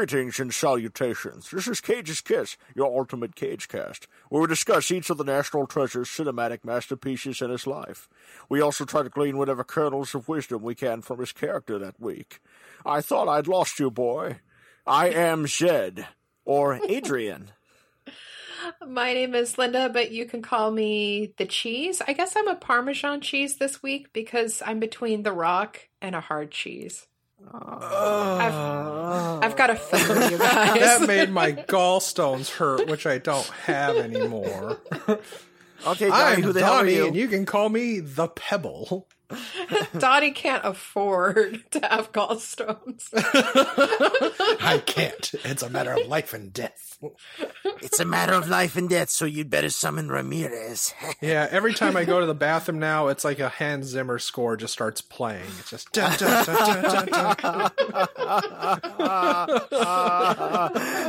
Greetings and salutations. This is Cage's Kiss, your ultimate Cage cast, where we discuss each of the National Treasure's cinematic masterpieces in his life. We also try to glean whatever kernels of wisdom we can from his character that week. I thought I'd lost you, boy. I am Zed, or Adrian. My name is Linda, but you can call me the cheese. I guess I'm a Parmesan cheese this week because I'm between the rock and a hard cheese. I've, I've got a film, you guys. That made my gallstones hurt, which I don't have anymore. Okay, Donnie, I'm who the hell are Donnie, you? and you can call me the Pebble. Dottie can't afford to have gallstones. I can't. It's a matter of life and death. It's a matter of life and death, so you'd better summon Ramirez. Yeah, every time I go to the bathroom now, it's like a Hans Zimmer score just starts playing. It's just dun, dun, dun, dun, dun, dun.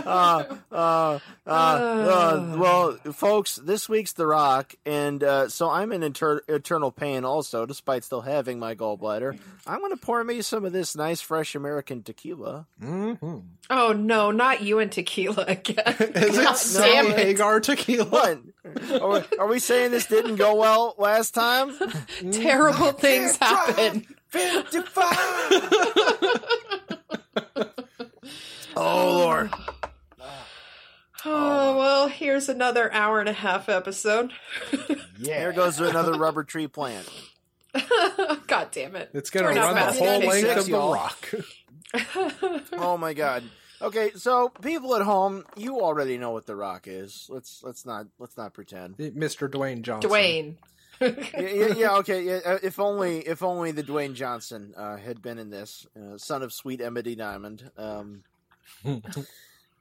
uh, uh, uh, well, folks, this week's The Rock, and uh, so I'm in inter- eternal pain also, despite still having my gallbladder. I'm going to pour me some of this nice, fresh American tequila. Mm-hmm. Oh no, not you and tequila again. Is it God Sammy damn it. Hagar tequila? Are we, are we saying this didn't go well last time? Terrible mm-hmm. things happen. Oh, Lord. Oh well, here's another hour and a half episode. There goes to another rubber tree plant. God damn it! It's going to We're run the whole length of the rock. Oh my god. Okay, so people at home, you already know what The Rock is. Let's let's not let's not pretend. Mr. Dwayne Johnson. Dwayne. yeah, yeah, yeah, okay. Yeah, uh, if only, if only the Dwayne Johnson uh, had been in this, uh, son of sweet Emily Diamond. Um,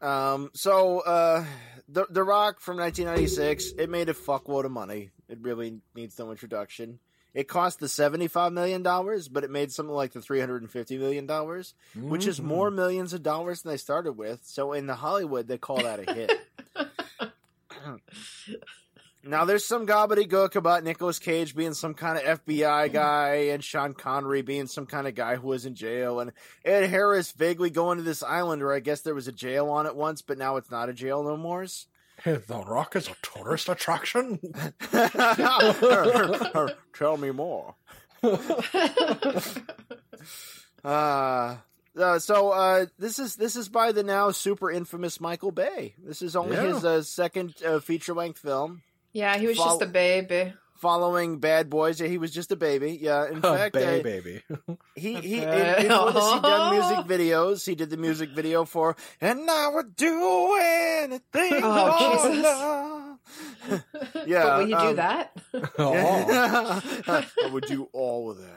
um, so uh, the the Rock from 1996, it made a fuckload of money. It really needs no introduction. It cost the 75 million dollars, but it made something like the 350 million dollars, which is more mm-hmm. millions of dollars than they started with. So in the Hollywood, they call that a hit. Now there's some gobbledygook about Nicolas Cage being some kind of FBI guy and Sean Connery being some kind of guy who was in jail and Ed Harris vaguely going to this island where I guess there was a jail on it once, but now it's not a jail no more. The Rock is a tourist attraction. Tell me more. uh, uh, so uh, this is this is by the now super infamous Michael Bay. This is only Yeah. his uh, second uh, feature length film. Yeah, he was Follow- just a baby. Following Bad Boys, yeah, he was just a baby. Yeah, in Oh, fact, Bay uh, baby. He he in, before this he done music videos. He did the music video for "And I Would Do Anything Oh, for Jesus. Love." yeah, but will you do um, that? Oh. I would do all of that.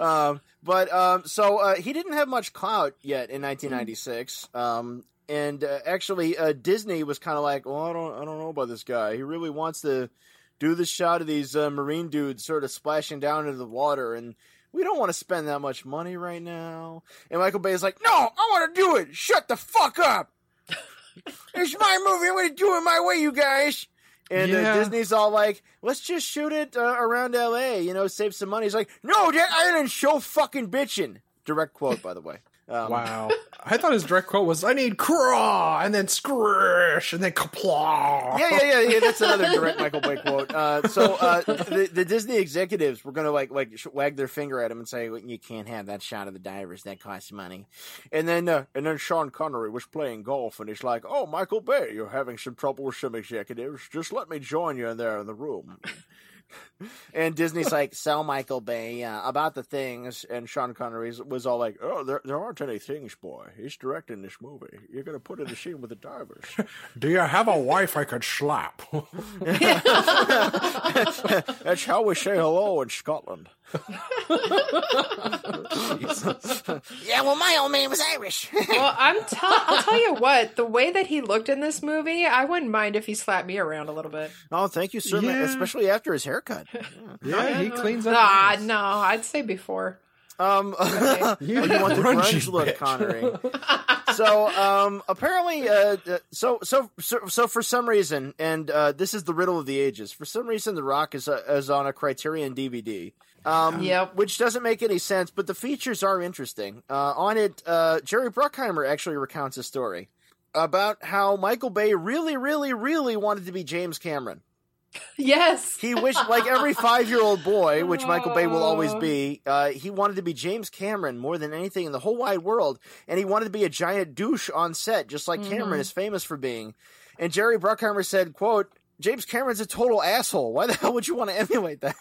um, but um, so uh, he didn't have much clout yet in 1996. Um, and uh, actually, uh, Disney was kind of like, "Well, I don't, I don't know about this guy. He really wants to do the shot of these uh, marine dudes sort of splashing down into the water, and we don't want to spend that much money right now." And Michael Bay is like, "No, I want to do it. Shut the fuck up. it's my movie. I'm going to do it my way, you guys." And uh, Yeah. Disney's all like, "Let's just shoot it uh, around L.A. You know, save some money." He's like, "No, that island's so fucking bitching." Direct quote, by the way. Um, Wow. I thought his direct quote was, I need craw, and then scritch, and then kaplaw. yeah, yeah, yeah, yeah. That's another direct Michael Bay quote. Uh, so uh, the, the Disney executives were gonna like like sh- wag their finger at him and say, "You can't have that shot of the divers. That costs money." And then uh, and then Sean Connery was playing golf, and he's like, "Oh, Michael Bay, you're having some trouble with some executives. Just let me join you in there in the room." And Disney's like, sell Michael Bay about the things, and Sean Connery was all like, "Oh, there, there aren't any things, boy. He's directing this movie. You're gonna put in a scene with the divers." Do you have a wife I could slap? That's how we say hello in Scotland. yeah, well, my old man was Irish. Well, I'm tell I'll tell you what. The way that he looked in this movie, I wouldn't mind if he slapped me around a little bit. oh, thank you, sir. Yeah. Especially after his haircut. yeah, he cleans up. Nah, nice. no, I'd say before. Um, You oh, you want the grungy grunge look. Connery? so um, apparently, uh, uh, so, so so so for some reason, and uh, this is the riddle of the ages. For some reason, The Rock is uh, is on a Criterion DVD. Um, Yep. Which doesn't make any sense, but the features are interesting. Uh, on it, uh, Jerry Bruckheimer actually recounts a story about how Michael Bay really, really, really wanted to be James Cameron. yes. He wished, like every five year old boy, which Michael Bay will always Oh. be, uh, he wanted to be James Cameron more than anything in the whole wide world. And he wanted to be a giant douche on set, just like Cameron Mhm. is famous for being. And Jerry Bruckheimer said, quote, James Cameron's a total asshole. Why the hell would you want to emulate that?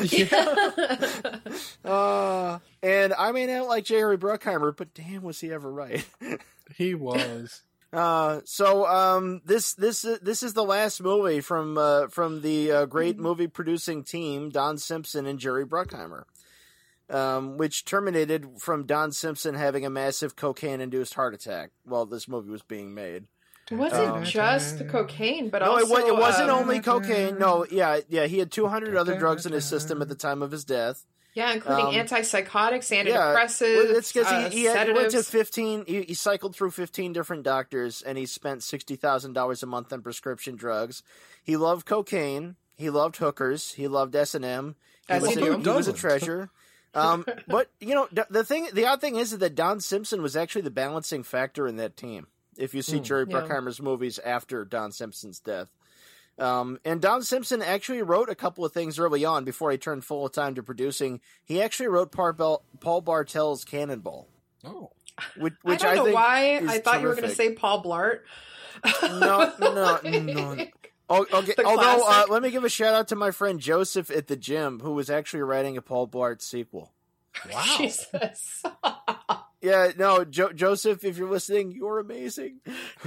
Uh, and I may not like Jerry Bruckheimer, but damn, was he ever right? he was. Uh, so um, this this this is the last movie from uh, from the uh, great movie producing team Don Simpson and Jerry Bruckheimer, um, which terminated from Don Simpson having a massive cocaine induced heart attack while this movie was being made. Wasn't Um, just the cocaine, but no, also it, wa- it wasn't um, only cocaine. No, yeah, yeah, he had 200 other drugs in his system at the time of his death. yeah, including um, antipsychotics, Yeah, antidepressives, well, it's because uh, he, he had, went to fifteen. He, he cycled through fifteen different doctors, and he spent sixty thousand dollars a month on prescription drugs. He loved cocaine. He loved hookers. He loved S and M. He was a- He was a treasure. Um, but you know the, the thing, the odd thing is that Don Simpson was actually the balancing factor in that team. If you see Hmm. Jerry Yeah. Bruckheimer's movies after Don Simpson's death. Um, and Don Simpson actually wrote a couple of things early on before he turned full time to producing. He actually wrote Paul, Bel- Bartel's Cannonball, Oh. which, I don't I, know think why I thought you were going to say Paul Blart. No, no, no. Oh, okay. Although, uh, let me give a shout out to my friend Joseph at the gym, who was actually writing a Paul Blart sequel. Wow. Jesus. Yeah, no, jo- Joseph, if you're listening, you're amazing.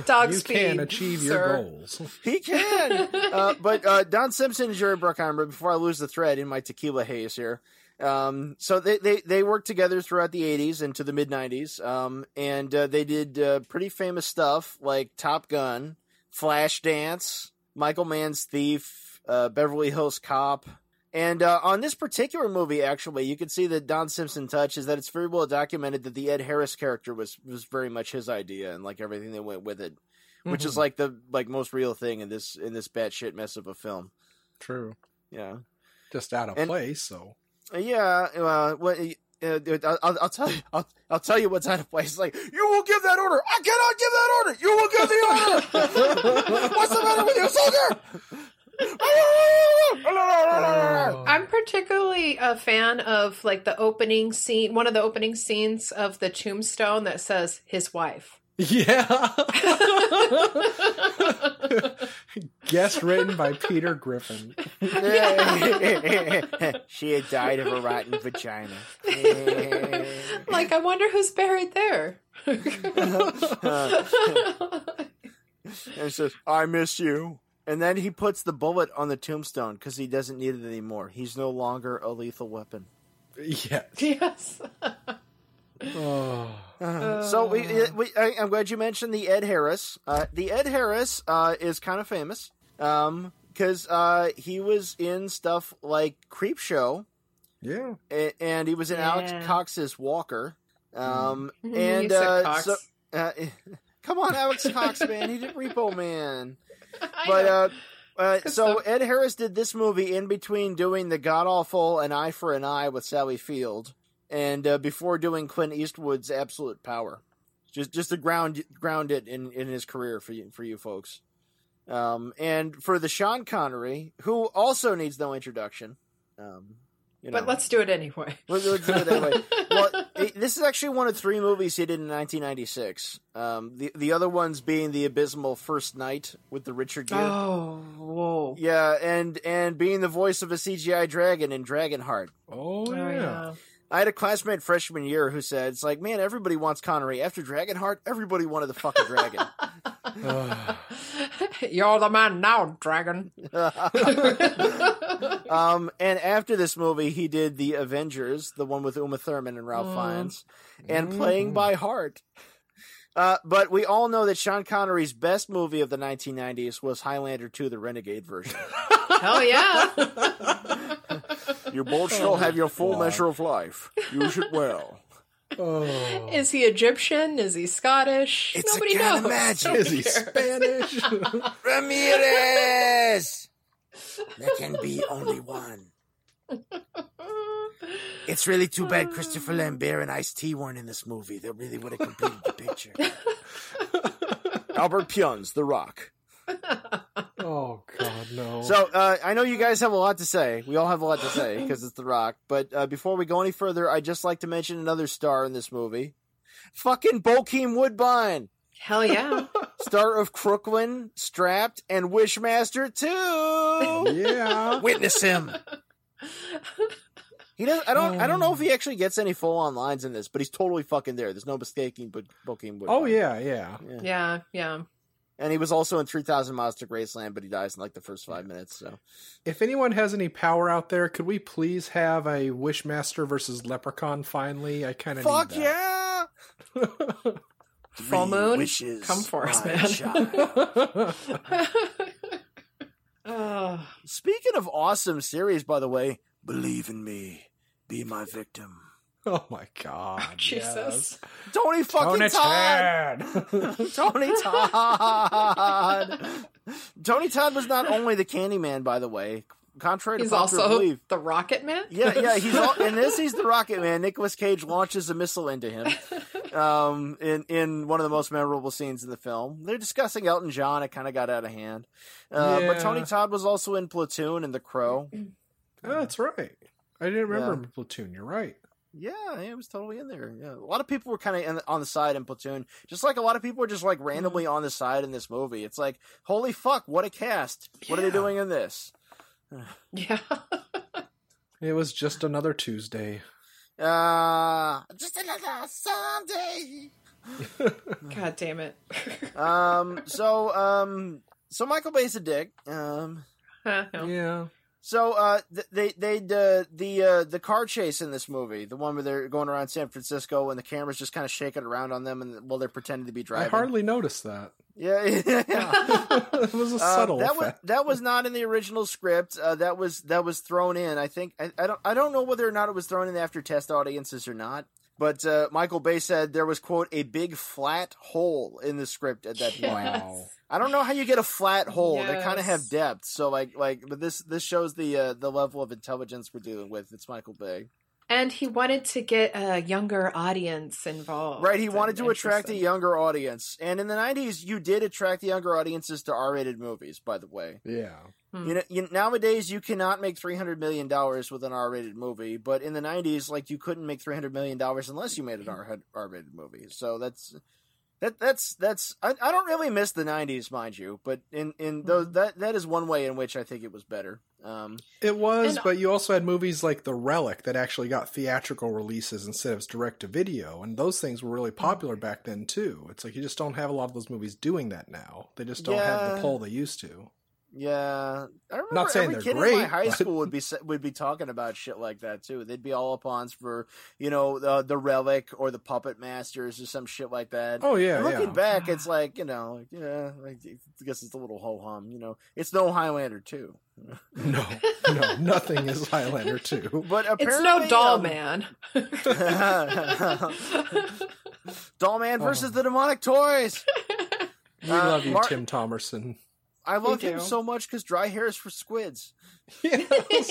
Dog you speed. can achieve your goals. He can. uh, but uh, Don Simpson and Jerry Bruckheimer, before I lose the thread in my tequila haze here, um, so they, they, they worked together throughout the 80s into the mid 90s, um, and uh, they did uh, pretty famous stuff like Top Gun, Flashdance, Michael Mann's Thief, uh, Beverly Hills Cop. And uh, on this particular movie, actually, you can see that Don Simpson touch is that it's very well documented that the Ed Harris character was was very much his idea and like everything that went with it which is Mhm. like the like most real thing in this in this batshit mess of a film. true. Yeah, Just out of And- place. So yeah. Uh, what? Uh, I'll, I'll I'll tell you. I'll, I'll tell you what's out of place. Like you will give that order. I cannot give that order. You will give the order. What's the matter with you, soldier? I'm particularly a fan of like the opening scene, one of the opening scenes of the tombstone that says his wife. yeah. Guest written by Peter Griffin. she had died of a rotten vagina. like, I wonder who's buried there. and says, "I miss you." And then he puts the bullet on the tombstone because he doesn't need it anymore. He's no longer a lethal weapon. Yes. yes. Oh. Uh, so we, we I, I'm glad you mentioned the Ed Harris. Uh, the Ed Harris uh, is kind of famous because uh, he was in stuff like Creep Show, Yeah. a- and he was in Alex Cox's Walker. Um, Mhm, and uh, Cox. so, uh, come on, Alex Cox, man, he did Repo Man. But uh, uh, so. Ed Harris did this movie in between doing the God Awful and Eye for an Eye with Sally Field, and uh, before doing Clint Eastwood's Absolute Power, just just to ground ground it in, in his career for you for you folks. Um, and for the Sean Connery, who also needs no introduction. Um, you know, but let's do it anyway. Let's- let's do it anyway. well, it- this is actually one of three movies he did in 1996. Um, the the other ones being the abysmal First Knight with the Richard Gere. Oh, whoa. Yeah, and and being the voice of a CGI dragon in Dragonheart. Oh, Oh, yeah. yeah. I had a classmate freshman year who said, "It's like, man, everybody wants Connery. After Dragonheart, everybody wanted the fucking dragon." You're the man now, dragon. um, and after this movie, he did the Avengers, the one with Uma Thurman and Ralph Mm. Fiennes, and Mhm. Playing by Heart. Uh, but we all know that Sean Connery's best movie of the 1990s was Highlander 2, the Renegade version. Hell yeah. you both shall have your full measure of life. Use it well. Oh. Is he Egyptian? Is he Scottish? It's a Nobody kind of knows. magic. Is he. Spanish? Ramirez! There can be only one. It's really too bad Christopher uh. Lambert and Ice T weren't in this movie. They really would have completed the picture. Albert Pyun's The Rock. oh God, no. So uh, I know you guys have a lot to say. We all have a lot to say because it's The Rock. But uh, before we go any further, I'd just like to mention another star in this movie. Fucking Bokeem Woodbine, Hell yeah. star of Crooklyn, Strapped, and Wishmaster too. yeah. Witness him. He does. I don't. I don't know if he actually gets any full on lines in this, but he's totally fucking there. There's no mistaking. But Bokeem Woodbine. Oh yeah, yeah. yeah, yeah. And he was also in 3,000 Miles to Graceland, but he dies in like the first five minutes. So If anyone has any power out there, could we please have a Wishmaster versus Leprechaun finally? I kind of fuck yeah. that. Full moon, wishes, come for us, man. child. oh, Speaking of awesome series, by the way, believe in me, be my victim. Oh my God. Jesus. Tony fucking Tony Todd. Todd. Tony Todd. Tony Todd was not only the Candyman, by the way. Contrary to He's popular also belief. the Rocket Man? Yeah, yeah, he's all, in this. He's the Rocket Man. Nicolas Cage launches a missile into him, um, in in one of the most memorable scenes in the film. They're discussing Elton John. It kind of got out of hand, uh, but Tony Todd was also in Platoon and The Crow. Oh, that's right. I didn't remember Yeah. Platoon. You're right. Yeah, yeah, it was totally in there. Yeah, a lot of people were kind of on the side in Platoon, just like a lot of people were just like randomly on the side in this movie. It's like, holy fuck, what a cast! What are they doing in this? Yeah. It was just another Tuesday. Uh, just another Sunday. God damn it. Um, so um, so Michael Bay's a dick. Um. Yeah. So uh, they they uh, the uh, the car chase in this movie, the one where they're going around San Francisco and the camera's just kind of shaking around on them, and while they're pretending to be driving. I hardly noticed that. Yeah, yeah. it was a Uh, subtle that was effect. that was not in the original script. Uh, that was that was thrown in. I think I, I don't I don't know whether or not it was thrown in after test audiences or not. But uh, Michael Bay said there was quote a big flat hole in the script at that point. Wow. I don't know how you get a flat hole. They kind of have depth. So like like but this this shows the uh, the level of intelligence we're dealing with. It's Michael Bay. And he wanted to get a younger audience involved. Right, he wanted to attract a younger audience. And in the 90s you did attract the younger audiences to R-rated movies, by the way. Yeah. Hmm. You know, you, nowadays you cannot make three hundred million dollars with an R-rated movie, but in the '90s, like you couldn't make three hundred million dollars unless you made an R- R-rated movie. So that's that that's that's I, I don't really miss the '90s, mind you, but in in those that that is one way in which I think it was better. Um, It was, And- but you also had movies like The Relic that actually got theatrical releases instead of direct to video, and those things were really popular back then too. It's like you just don't have a lot of those movies doing that now. They just don't have the pull they used to. Yeah, I remember Not saying every they're kid in my great, high but- school would be sa- would be talking about shit like that too. They'd be all upons for you know the the Relic or the Puppet Masters or some shit like that. Oh yeah, And looking yeah. back, it's like you know, like, yeah, like, I guess it's a little ho hum. You know, it's no Highlander too, No, no, nothing is Highlander two. but apparently It's no doll um, man. Doll Man versus the demonic toys. We Uh, love you, Mar- Tim Thomerson. I love him so much because dry hair is for squids. Yes.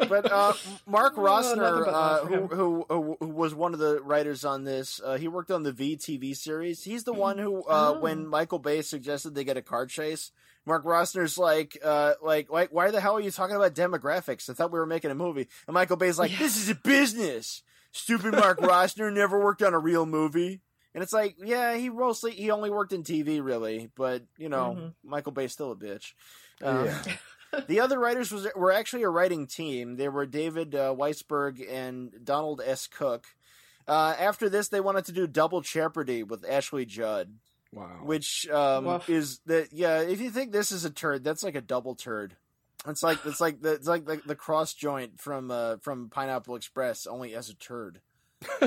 But uh, Mark Oh, Rosner, uh, who, who who who was one of the writers on this, uh, he worked on the VTV series. He's the one who, uh, Oh. when Michael Bay suggested they get a car chase, Mark Rosner's like, uh, like, like, why the hell are you talking about demographics? I thought we were making a movie. And Michael Bay's like, Yeah. this is a business. Stupid Mark Rosner never worked on a real movie. And it's like, yeah, he mostly he only worked in TV, really, but you know, Mhm. Michael Bay's still a bitch. Um, Yeah. the other writers was were actually a writing team. They were David uh, Weisberg and Donald S. Cook. Uh, after this, they wanted to do Double Jeopardy with Ashley Judd, Wow. which um, Woof. is that yeah. If you think this is a turd, that's like a double turd. It's like it's like the, it's like the, the cross joint from uh, from Pineapple Express, only as a turd.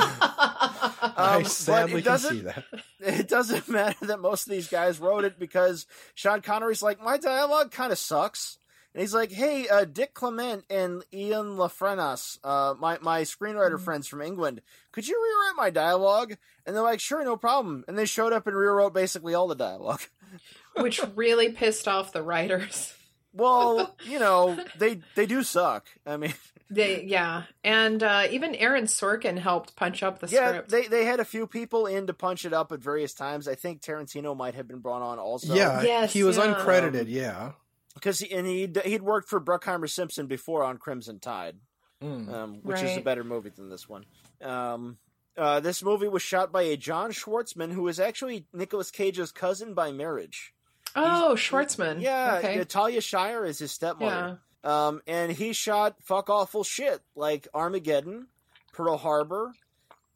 I Um, but sadly it can doesn't- see that. it doesn't matter that most of these guys wrote it because Sean Connery's like, my dialogue kind of sucks. and he's like, "Hey, uh, Dick Clement and Ian La Frenais, uh, my my screenwriter Mm. friends from England, could you rewrite my dialogue?" And they're like, "Sure, no problem." And they showed up and rewrote basically all the dialogue. which really pissed off the writers. Well, you know, they they do suck. I mean, They yeah, and uh, even Aaron Sorkin helped punch up the yeah, script. they they had a few people in to punch it up at various times. I think Tarantino might have been brought on also. yeah, Yes, he was yeah. uncredited. Yeah. because he, and he'd he'd worked for Bruckheimer Simpson before on Crimson Tide. Mm. um, which is a better movie than this one. Um, uh, this movie was shot by a John Schwartzman, who is actually Nicolas Cage's cousin by marriage. oh, Schwartzman. Yeah, Okay. Natalia Shire is his Yeah. stepmother. Um, and he shot fuck awful shit like Armageddon, Pearl Harbor,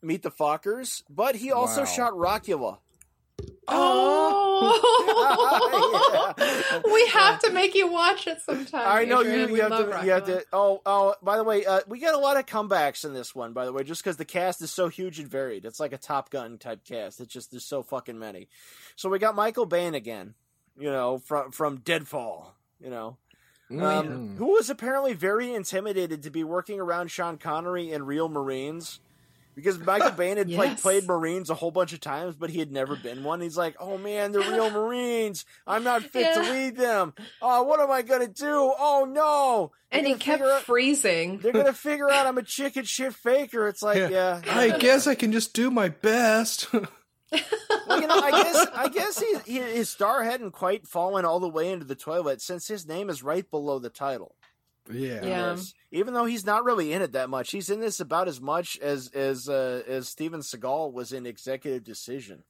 Meet the Fockers, but he also Wow. shot Rockula. Oh, Yeah. we have to make you watch it sometime. I know Adrian. you. We You have to. You have to. Oh, oh. By the way, uh, we got a lot of comebacks in this one. By the way, just because the cast is so huge and varied, it's like a Top Gun type cast. It's just there's so fucking many. So we got Michael Biehn again. You know, from from Deadfall. You know, um, who was apparently very intimidated to be working around Sean Connery in Real Marines. Because Michael Biehn had like played Marines a whole bunch of times, but he had never been one. He's like, "Oh man, they're real Marines. I'm not fit to Yeah. lead them. Oh, what am I gonna do? Oh no!" They're And he gonna kept out- freezing. they're gonna figure out I'm a chicken shit faker. It's like, yeah, I guess I can just do my best. Well, you know, I guess I guess he, he, his star hadn't quite fallen all the way into the toilet since his name is right below the title. yeah. Yeah. Even though he's not really in it that much, he's in this about as much as as uh, as Steven Seagal was in Executive Decision.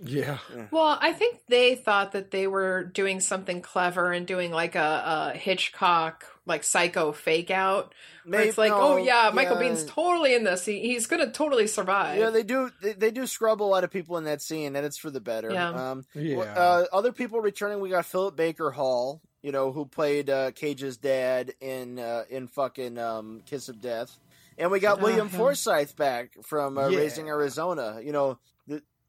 Yeah. Well, I think they thought that they were doing something clever and doing like a, a Hitchcock, like psycho fake out. Where Maybe- it's like, no, oh yeah, Michael yeah. Biehn's totally in this. He, he's gonna totally survive. Yeah, they do. They, they do scrub a lot of people in that scene, and it's for the better. Yeah. Um, Yeah. Uh, other people returning, we got Philip Baker Hall, you know, who played uh, Cage's dad in uh, in fucking um, Kiss of Death, and we got Ah, William yeah. Forsythe back from uh, Yeah. Raising Arizona. You know, the,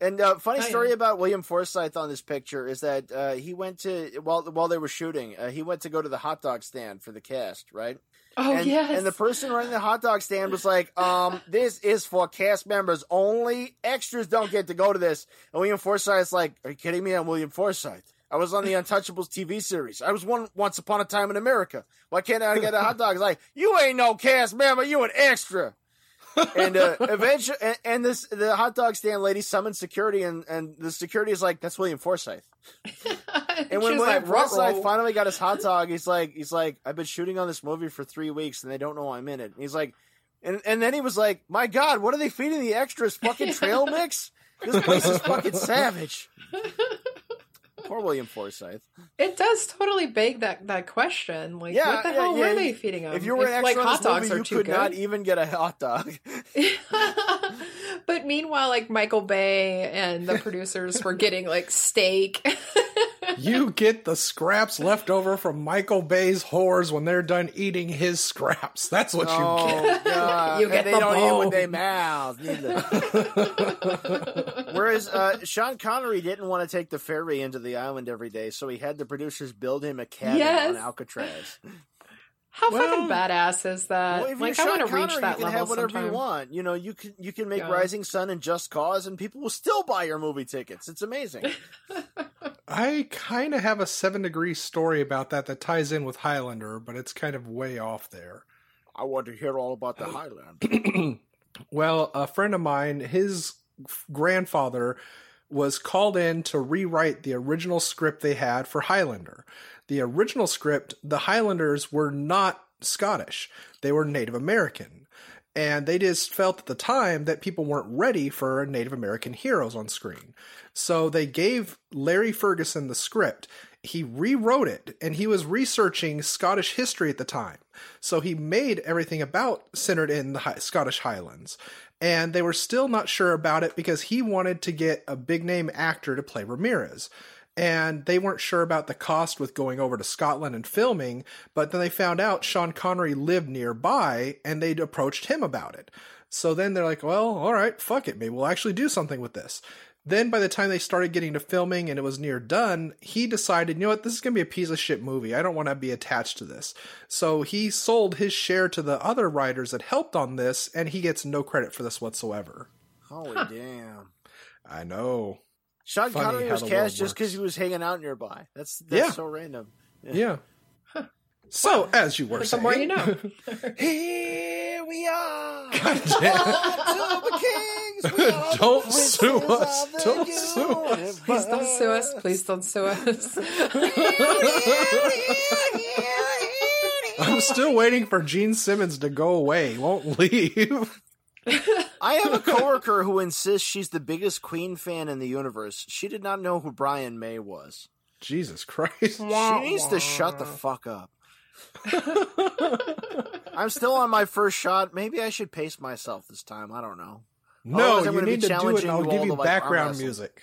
and uh, funny story about William Forsythe on this picture is that uh, he went to while while they were shooting, uh, he went to go to the hot dog stand for the cast, right? oh and, yes. and the person running the hot dog stand was like, um, this is for cast members only. Extras don't get to go to this. And William Forsythe's like, Are you kidding me? I'm William Forsythe. I was on the Untouchables TV series. I was one once upon a time in America. Why can't I get a hot dog? He's like, you ain't no cast member, you an extra. And uh, eventually, and, and this the hot dog stand lady summoned security, and, and the security is like, "That's William Forsythe." And when William like, Forsythe finally got his hot dog, he's like, he's like, I've been shooting on this movie for three weeks and they don't know I'm in it. And he's like, and and then he was like, my God, what are they feeding the extras? Fucking trail mix? This place is fucking savage. Poor William Forsythe. It does totally beg that, that question. Like, Yeah, what the yeah, hell yeah. were they feeding them? If you were an like extra hot dogs movie, are you too could good. not even get a hot dog. but meanwhile, like Michael Bay and the producers were getting like steak. You get the scraps left over from Michael Bay's whores when they're done eating his scraps. That's what you get. Oh God! You And get they the don't eat it with bone. their mouths neither. Whereas uh, Sean Connery didn't want to take the ferry into the island every day, so he had the producers build him a cabin Yes. on Alcatraz. How Well- fucking badass is that? well, if like, you're I want to reach that you can level have whatever sometime. you want. You know, you can you can make Yeah. Rising Sun and Just Cause, and people will still buy your movie tickets. It's amazing. I kind of have a seven degree story about that that ties in with Highlander, but it's kind of way off there. I want to hear all about the Highland. well, a friend of mine, his grandfather was called in to rewrite the original script they had for Highlander. The original script, the Highlanders were not Scottish, they were Native American. And they just felt at the time that people weren't ready for Native American heroes on screen. So they gave Larry Ferguson the script. He rewrote it and he was researching Scottish history at the time. So he made everything about centered in the Scottish Highlands. And they were still not sure about it because he wanted to get a big name actor to play Ramirez. And they weren't sure about the cost with going over to Scotland and filming, but then they found out Sean Connery lived nearby and they'd approached him about it. So then they're like, well, all right, fuck it. Maybe we'll actually do something with this. Then by the time they started getting to filming and it was near done, he decided, you know what, this is going to be a piece of shit movie. I don't want to be attached to this. So he sold his share to the other writers that helped on this, and he gets no credit for this whatsoever. Holy damn! I know. Sean Funny Connery was cast just because he was hanging out nearby. That's that's Yeah. so random. Yeah. So, as you were The saying, more you know. Here we are. God damn. to the kings. We are the Don't sue us. Don't sue us. Please don't sue us. Please don't sue us. I'm still waiting for Gene Simmons to go away. He won't leave. I have a coworker who insists she's the biggest Queen fan in the universe. She did not know who Brian May was. Jesus Christ. She needs to shut the fuck up. I'm still on my first shot. Maybe I should pace myself this time. I don't know. No, you need to do it. And I'll give you background music.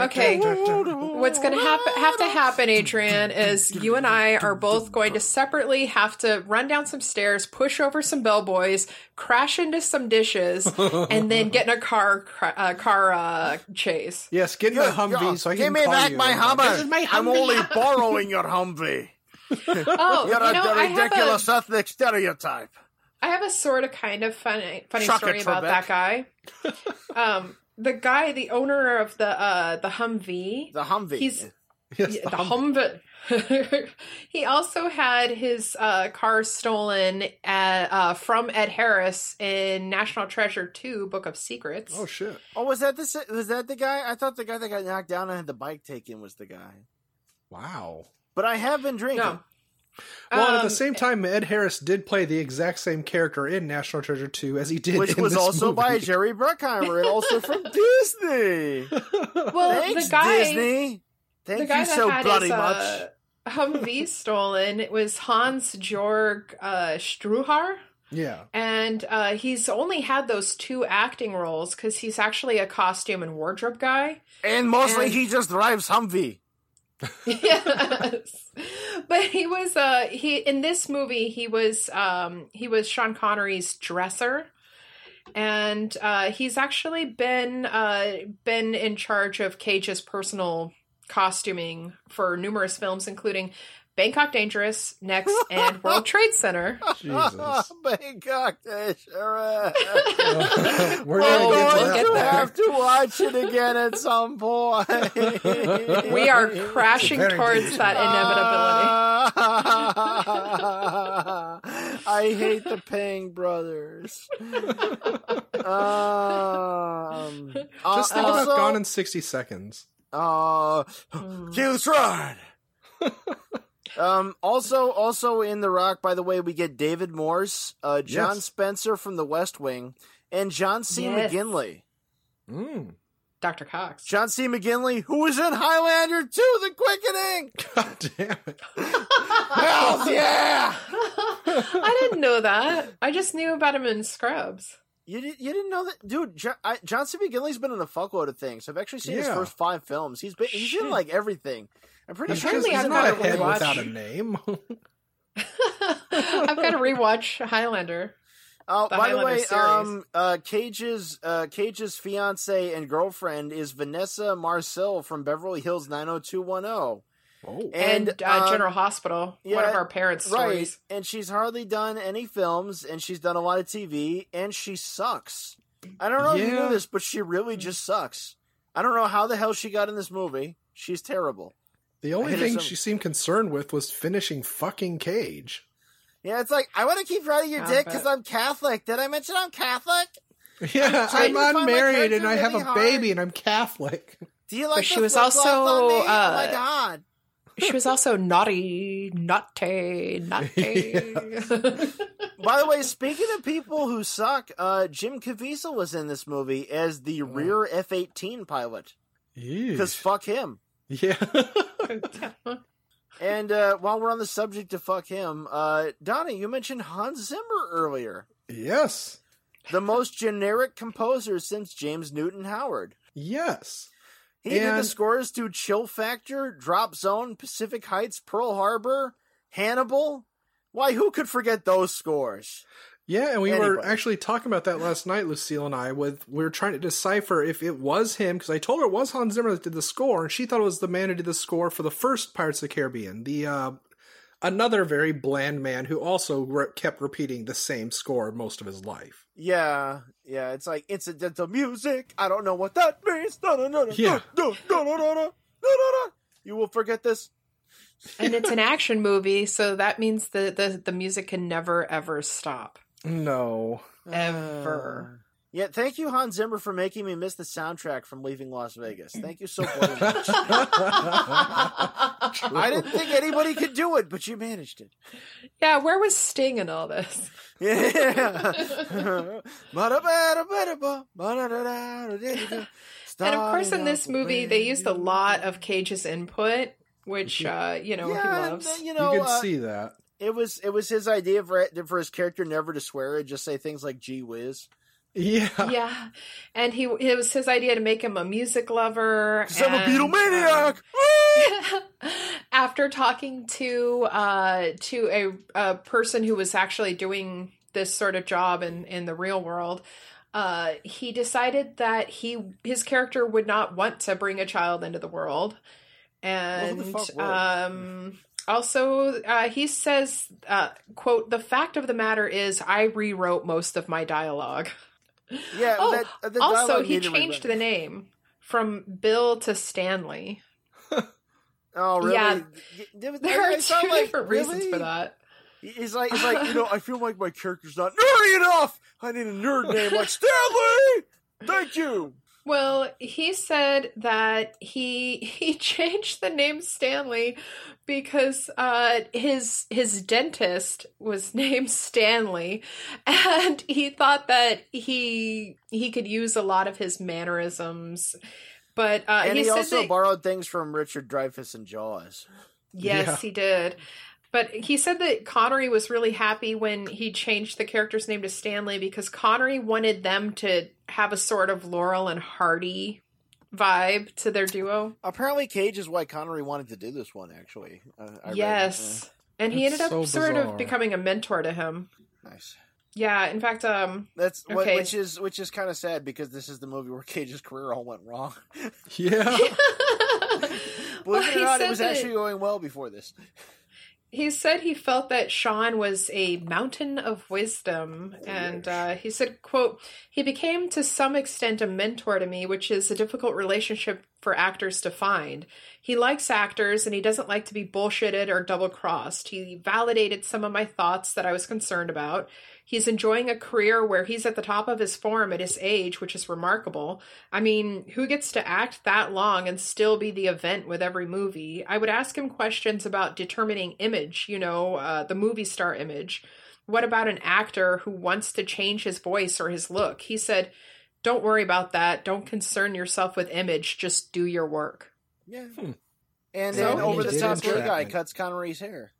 Okay, what's going to have to happen, Adrian, is you and I are both going to separately have to run down some stairs, push over some bellboys, crash into some dishes, and then get in a car uh, car uh, chase. Yes, get in a Humvee so I can Give me back my Humvee. I'm only borrowing your Humvee. Oh, You're you a know, I have a, ridiculous ethnic stereotype. I have a sort of kind of funny funny Chuck story it, about Trebek. that guy. um, the guy, the owner of the uh, the Humvee, The Humvee. He's- Yes, the the Humvee. Humvee. he also had his uh, car stolen at, uh, from Ed Harris in National Treasure 2 Book of Secrets. Oh shit. oh, was that the was that the guy? I thought the guy that got knocked down and had the bike taken was the guy. Wow. But I have been drinking. no. Well, and at Um, the same time, Ed Harris did play the exact same character in National Treasure 2 as he did Which in was this also by. Jerry Bruckheimer and also from Disney. well, Thanks, the guy, Disney. Thank the guy you that so had bloody his much. uh, Humvee stolen it was Hans Jorg uh, Struhar. Yeah. And uh, he's only had those two acting roles because he's actually a costume and wardrobe guy. And mostly and- he just drives Humvee. yes. But he was uh he in this movie he was um he was sean connery's dresser. And uh he's actually been uh been in charge of cage's personal costuming for numerous films including bangkok dangerous next and world trade center Jesus. Bangkok, sure. We're We're gonna get to we'll get there. have to watch it again at some point. we are crashing Very towards that inevitability I hate the Pang brothers. Um, Just think uh, about Gone in 60 Seconds. Uh, Keyless Ride. Um. Also, also in The Rock. By the way, we get David Morse, uh, John Yes. Spencer from The West Wing, and John C. Yes. McGinley. Mm. dr cox John C. McGinley, who was in Highlander 2, The Quickening. God damn it. Hells yeah! i didn't know that i just knew about him in scrubs You, did, you didn't know that, dude? Jo- I, John C. McGinley's been in a fuckload of things. I've actually seen his first five films. He's been he's in like everything. I'm pretty He's, sure he's I've not a gotta like head rewatch. without a name. I've got to rewatch Highlander. Oh, The by the way, series. um, uh, Cage's uh, Cage's fiance and girlfriend is Vanessa Marcil from Beverly Hills 90210. Oh. And, And, uh, um, General Hospital, one of our parents' Right, stories. and she's hardly done any films, and she's done a lot of TV, and she sucks. I don't know if you Yeah. knew this, but she really just sucks. I don't know how the hell she got in this movie. She's terrible. The only thing some- she seemed concerned with was finishing fucking Cage. Yeah, it's like I want to keep riding your I dick because I'm Catholic. Did I mention I'm Catholic? Yeah, I'm to find my unmarried character and I have a hard. baby and I'm Catholic. Do you like? she the was also, on me? oh uh, my god! She was also naughty, naughty, naughty. By the way, speaking of people who suck, uh, Jim Caviezel was in this movie as the rear F eighteen pilot. Because fuck him. Yeah. And uh, while we're on the subject of fuck him, uh, Donnie, you mentioned Hans Zimmer earlier, yes. the most generic composer since James Newton Howard. Yes. He did the scores to Chill Factor, Drop Zone, Pacific Heights, Pearl Harbor, Hannibal. Why, who could forget those scores? Yeah, and we were actually talking about that last night, Lucille and I. With we were trying to decipher if it was him because I told her it was Hans Zimmer that did the score, and she thought it was the man who did the score for the first Pirates of the Caribbean. The uh, another very bland man who also re- kept repeating the same score most of his life. Yeah, yeah. It's like incidental music. I don't know what that means. Da, da, da, da, Yeah. You will forget this. and it's an action movie, so that means the, the, the music can never, ever stop. No, Ever. Uh, yeah, thank you, Hans Zimmer, for making me miss the soundtrack from leaving Las Vegas. Thank you so much. I didn't think anybody could do it, but you managed it. Yeah, where was Sting in all this? Yeah. And of course, in this movie, they used a lot of Cage's input, which uh, you know Yeah, he loves. you know, you can uh, see that. It was it was his idea for for his character never to swear and just say things like "gee whiz." Yeah, Yeah, and he it was his idea to make him a music lover. 'Cause I'm a and, Beatlemaniac. um, after talking to uh, to a, a person who was actually doing this sort of job in in the real world. Uh, he decided that he his character would not want to bring a child into the world, and Well, the um, also uh, he says, uh, "quote The fact of the matter is, I rewrote most of my dialogue." yeah. Oh, that, uh, the also, dialogue he changed the name from Bill to Stanley. Oh, really? Yeah. There, There are two like- different reasons really? for that. He's like, he's like, you know, I feel like my character's not nerdy enough. I need a nerd name like Stanley. Thank you. Well, he said that he he changed the name Stanley because uh, his his dentist was named Stanley, and he thought that he he could use a lot of his mannerisms. But uh, and he, he, said also that, borrowed things from Richard Dreyfuss and Jaws. Yes, Yeah. he did. But he said that Connery was really happy when he changed the character's name to Stanley because Connery wanted them to have a sort of Laurel and Hardy vibe to their duo. Apparently, Cage is why Connery wanted to do this one. Actually, uh, I read. yes. And he That's ended up so sort bizarre. of becoming a mentor to him. Uh, nice. Yeah, in fact, um That's what, Okay. which is which is kind of sad because this is the movie where Cage's career all went wrong. yeah. well, Believe it or not, it was that- actually going well before this. He said he felt that sean was a mountain of wisdom. And uh, he said quote he became to some extent a mentor to me which is a difficult relationship for actors to find. He likes actors and he doesn't like to be bullshitted or double crossed he validated some of my thoughts that i was concerned about he's enjoying a career where he's at the top of his form at his age which is remarkable I mean, who gets to act that long and still be the event with every movie? I would ask him questions about determining image, you know, uh, the movie star image. What about an actor who wants to change his voice or his look? He said, Don't worry about that. Don't concern yourself with image. Just do your work. Yeah. Hmm. And So then he over the top, the other guy cuts Connery's hair.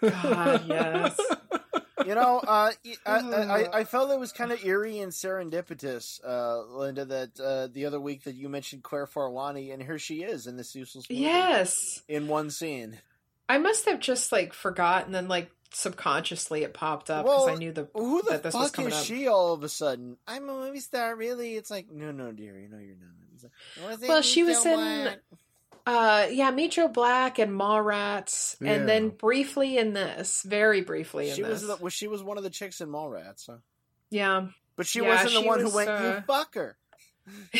God, yes. You know, uh, I, I, I felt it was kind of eerie and serendipitous, uh, Linda, that uh, the other week that you mentioned Claire Forlani, and here she is in this useless movie. yes. In one scene. I must have just like forgotten and then like subconsciously it popped up because I knew the. Who the That this was fuck is up. she all of a sudden? I'm a movie star, really? It's like, no, no, dear, you know you're not. Like, Well, she was in- what?" Uh, yeah, Meet Joe Black and Mallrats, Yeah. and then briefly in this, very briefly in She was, this. the, well, she was one of the chicks in Mallrats, huh? yeah, But she Yeah, wasn't the one was, who went, uh, you fucker.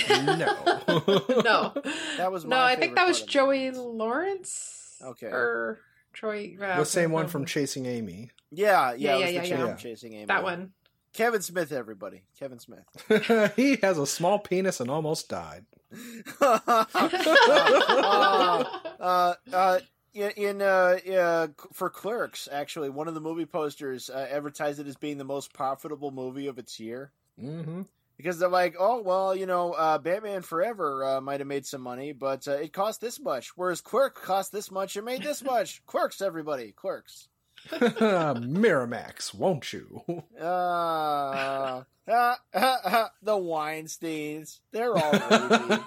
no. no, That was no. I think that was part of the Joey movie. Lawrence. Okay. or Joy. uh, the same one from Chasing Amy. Yeah, yeah, Yeah, it was yeah, the yeah, chick yeah. from Chasing Amy. that one. Kevin Smith, everybody. Kevin Smith. he has a small penis and almost died. Uh, uh, uh, in, in uh, uh, for Clerks, actually, one of the movie posters uh, advertised it as being the most profitable movie of its year. Mm-hmm. Because they're like, oh well, you know, uh, Batman Forever uh, might have made some money, but uh, it cost this much. Whereas Clerk cost this much and made this much. Clerks, everybody, Clerks. Miramax, won't you? Uh, uh, uh, the Weinsteins, they're all crazy.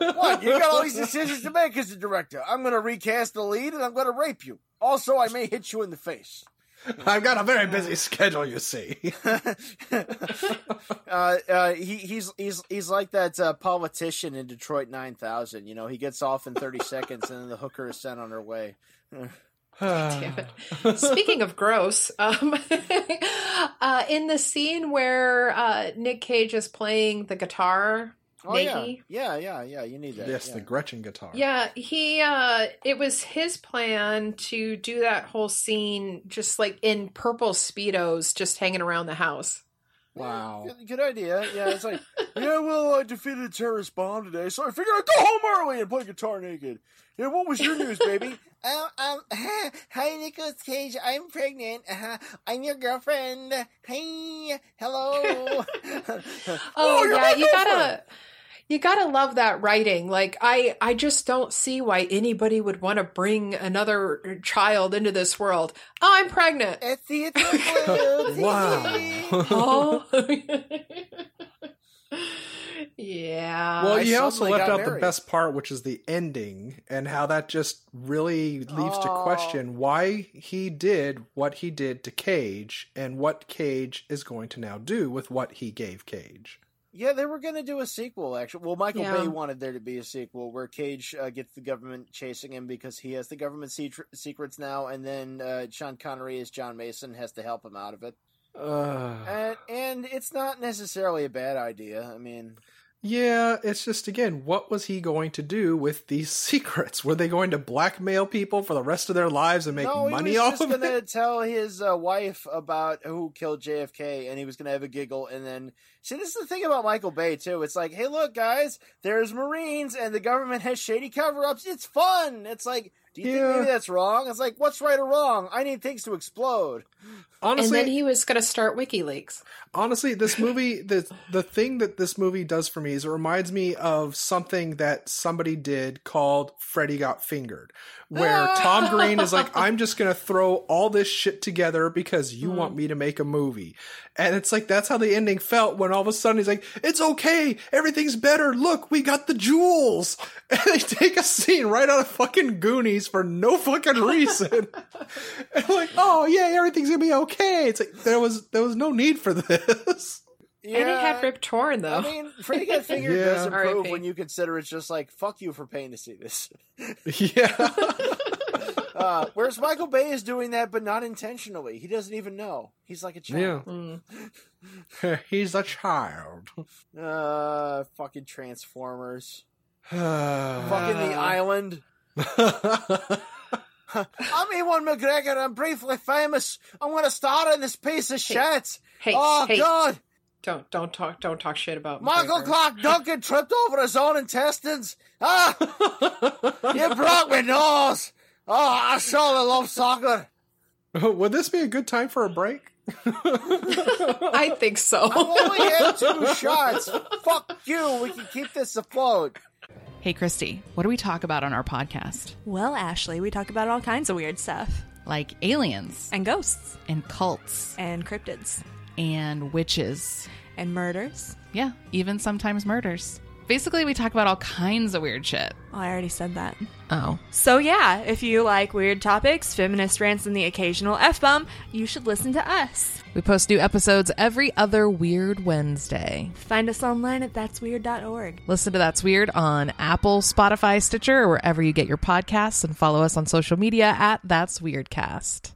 What? You got all these decisions to make as a director. I'm going to recast the lead and I'm going to rape you. Also, I may hit you in the face. I've got a very busy schedule, you see. uh, uh, he, he's he's he's like that uh, politician in Detroit Nine Thousand. You know, he gets off in thirty seconds, and then the hooker is sent on her way. Damn it. Speaking of gross, um, uh, in the scene where uh, Nick Cage is playing the guitar, Oh yeah, yeah, yeah, yeah. You need that. yes, yeah. the Gretsch guitar. Yeah, he uh it was his plan to do that whole scene just like in purple speedos just hanging around the house. Wow. Good, good idea. Yeah, it's like, yeah, well, I defeated a terrorist bomb today, so I figured I'd go home early and play guitar naked. Yeah, what was your news, baby? um, um, hi, Nicolas Cage. I'm pregnant. Uh, I'm your girlfriend. Hey, hello. Oh, you're yeah, you girlfriend. gotta you gotta love that writing. Like I I just don't see why anybody would want to bring another child into this world. Oh, I'm pregnant. It's the it's the Wow. oh. yeah. Well, I you also left got out the best part, which is the ending, and how that just really leaves to Oh. question why he did what he did to Cage, and what Cage is going to now do with what he gave Cage. Yeah, they were going to do a sequel, actually. Well, Michael Yeah. Bay wanted there to be a sequel where Cage uh, gets the government chasing him because he has the government se- secrets now, and then uh, Sean Connery as John Mason has to help him out of it. Uh, And, and it's not necessarily a bad idea. I mean, yeah, it's just again, what was he going to do with these secrets? Were they going to blackmail people for the rest of their lives and make no, money he was off just of going to it? tell his uh, wife about who killed JFK, and he was going to have a giggle, and then see, this is the thing about Michael Bay too. It's like, hey, look, guys, there's Marines, and the government has shady cover-ups. It's fun. It's like. Do you Yeah. think maybe that's wrong? It's like, what's right or wrong? I need things to explode. Honestly, and Honestly, then he was going to start WikiLeaks. honestly this movie the the thing that this movie does for me is it reminds me of something that somebody did called Freddy Got Fingered where Tom Green is like I'm just going to throw all this shit together because you want hmm. me to make a movie and it's like that's how the ending felt when all of a sudden he's like it's okay everything's better look we got the jewels and they take a scene right out of fucking Goonies for no fucking reason and like oh yeah everything's going to be okay it's like there was there was no need for this Yeah, And it had Rip Torn though. I mean, Freddy Got Fingered Yeah. does improve R.I.P. when you consider it's just like, fuck you for paying to see this. yeah Uh, whereas Michael Bay is doing that, but not intentionally. He doesn't even know. He's like a Yeah. child. Mm. He's a child. Uh, fucking Transformers. Fucking fucking The Island. I'm Ewan McGregor. I'm briefly famous. I'm going to star in this piece of shit. Hey, oh, hey. God. Don't don't talk don't talk shit about me. Michael McGregor. Clarke Duncan tripped over his own intestines. Ah, you broke my nose. Oh, I surely love soccer. Would this be a good time for a break? I think so. I've only had two shots. Fuck you. We can keep this afloat. Hey, Christy, what do we talk about on our podcast? Well, Ashley, we talk about all kinds of weird stuff. Like aliens And ghosts. and cults And cryptids. and witches. And murders. Yeah, even sometimes murders. Basically, we talk about all kinds of weird shit. Oh, I already said that. Oh. So, yeah, if you like weird topics, feminist rants, and the occasional F bomb, you should listen to us. We post new episodes every other Weird Wednesday. Find us online at that'sweird.org. Listen to That's Weird on Apple, Spotify, Stitcher, or wherever you get your podcasts, and follow us on social media at That's Weirdcast.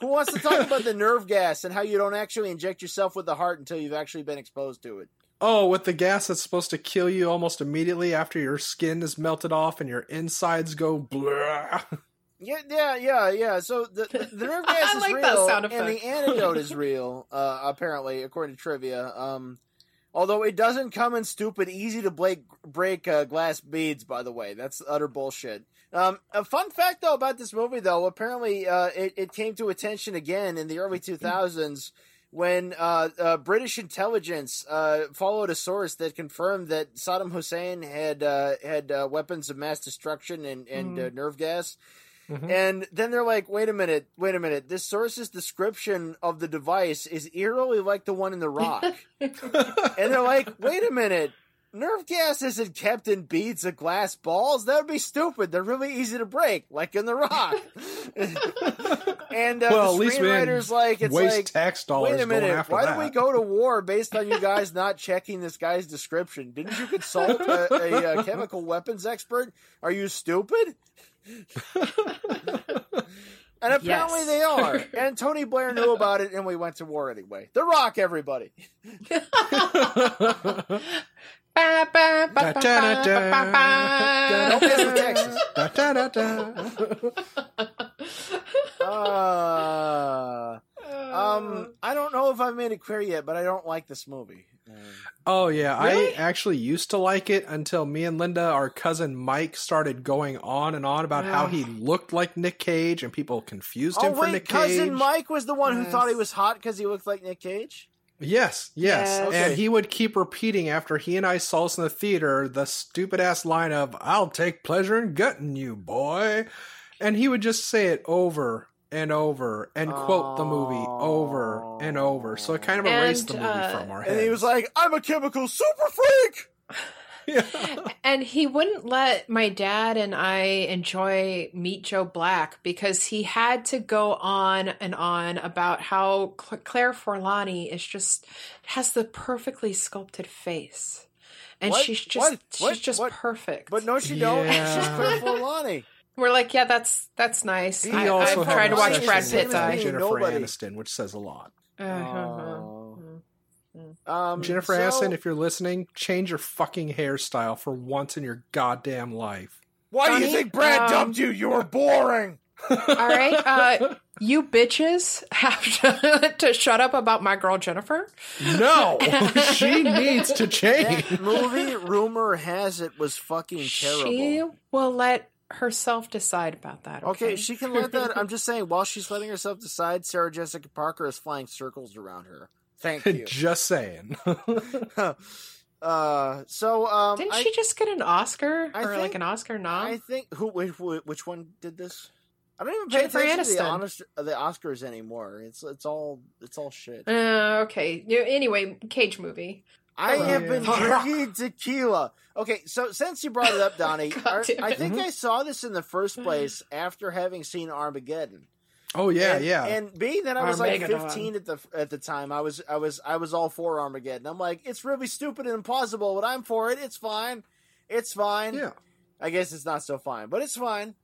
Who wants to talk about the nerve gas and how you don't actually inject yourself with the heart until you've actually been exposed to it? Oh, with the gas that's supposed to kill you almost immediately after your skin is melted off and your insides go blah. Yeah, yeah, yeah, yeah. So the the, the nerve gas I is like real, that sound and the antidote is real. Uh, apparently, according to trivia. Um, although it doesn't come in stupid, easy to break break uh, glass beads. By the way, that's utter bullshit. Um, a fun fact though about this movie, though, apparently uh, it, it came to attention again in the early two thousands. When uh, uh, British intelligence uh, followed a source that confirmed that Saddam Hussein had uh, had uh, weapons of mass destruction and, and uh, nerve gas, and then they're like, wait a minute, wait a minute. This source's description of the device is eerily like the one in The Rock. and they're like, wait a minute. Nerve gas isn't kept in beads of glass balls. That would be stupid. They're really easy to break, like in The Rock. And uh, well, at the least we didn't screenwriter's like, it's waste like, tax dollars wait a going minute, after why that. did we go to war based on you guys not checking this guy's description? Didn't you consult a, a, uh chemical weapons expert? Are you stupid? And apparently Yes. they are. And Tony Blair knew about it, and we went to war anyway. The Rock, everybody. Ba, ba. Don't mess with Texas. Da, da, da, da. Uh, um, I don't know if I've made it clear yet, but I don't like this movie. Um, Oh yeah, Really? I actually used to like it until me and Linda, our cousin Mike, started going on and on about how he looked like Nick Cage, and people confused him oh for wait, Nick cousin Mike was the one who Yes. thought he was hot because he looked like Nick Cage. Yes, yes, Yes. Okay. and he would keep repeating after he and I saw us in the theater the stupid ass line of "I'll take pleasure in gutting you, boy," and he would just say it over and over and quote the movie over and over. So it kind of erased And, the movie uh, from our And he was like, "I'm a chemical super freak." yeah. And he wouldn't let my dad and I enjoy Meet Joe Black because he had to go on and on about how Claire Forlani is just has the perfectly sculpted face. And What? she's just What? she's What? just What? perfect. But no, she don't. Yeah. She's Claire Forlani. We're like, yeah, that's that's nice. He I, also I've had tried to an watch obsession Brad with Pitt's Same as eye. me. Jennifer Nobody. Aniston, which says a lot. Oh. Um, Jennifer so- Aniston, if you're listening, change your fucking hairstyle for once in your goddamn life. Why do you think Brad um, dumped you? You were boring. All right, uh, you bitches have to, to shut up about my girl Jennifer. No, she needs to change. That movie, rumor has it, was fucking terrible. She will let herself decide about that. Okay, Okay, she can let that. I'm just saying, while she's letting herself decide, Sarah Jessica Parker is flying circles around her. Thank you. Just saying. uh, so um, Didn't I, she just get an Oscar I or like an Oscar nom? I think who which, which one did this? I don't even pay Jennifer attention to the, honest, the Oscars anymore. It's it's all it's all shit. Uh, okay. Anyway, Cage movie. I have Yeah. been drinking tequila. Okay, so since you brought it up, Donnie, God I, I think I saw this in the first place after having seen Armageddon. Oh yeah, and, yeah. And being that I was like 15 at the at the time, I was I was I was all for Armageddon. I'm like, it's really stupid and impossible, but I'm for it. It's fine. It's fine. yeah. I guess it's not so fine, but it's fine.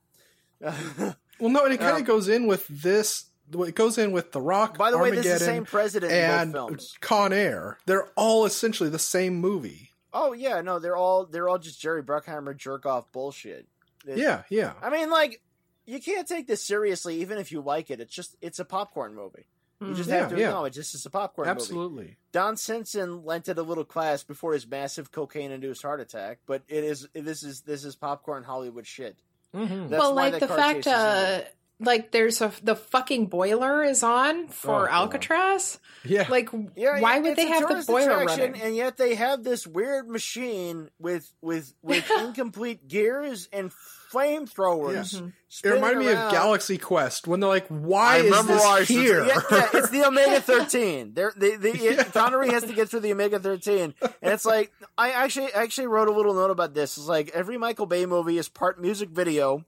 Well, no, and it kind of Um, goes in with this. It goes in with The Rock. By the way, this is the same president in and both films. Con Air. They're all essentially the same movie. Oh yeah, no, they're all they're all just Jerry Bruckheimer jerk off bullshit. It- Yeah, yeah. I mean, like, you can't take this seriously, even if you like it. It's just it's a popcorn movie. You just Yeah, have to yeah. acknowledge this is a popcorn movie. Absolutely. Don Simpson lent it a little class before his massive cocaine-induced heart attack, but it is this is this is popcorn Hollywood shit. Mhm. That's well, why like that the fact, chase is in uh, like there's a the fucking boiler is on for Oh, Alcatraz. Yeah. Like, Yeah, why would they have the boiler attraction, running? And yet they have this weird machine with with with incomplete gears and flamethrowers. Mhm. it spinning reminded me of Galaxy Quest when they're like, "Why I is remember this why here?" Yeah, yeah, it's the Omega Thirteen. There, the, the Yeah. Connery has to get through the Omega Thirteen, and it's like I actually actually wrote a little note about this. It's like every Michael Bay movie is part music video,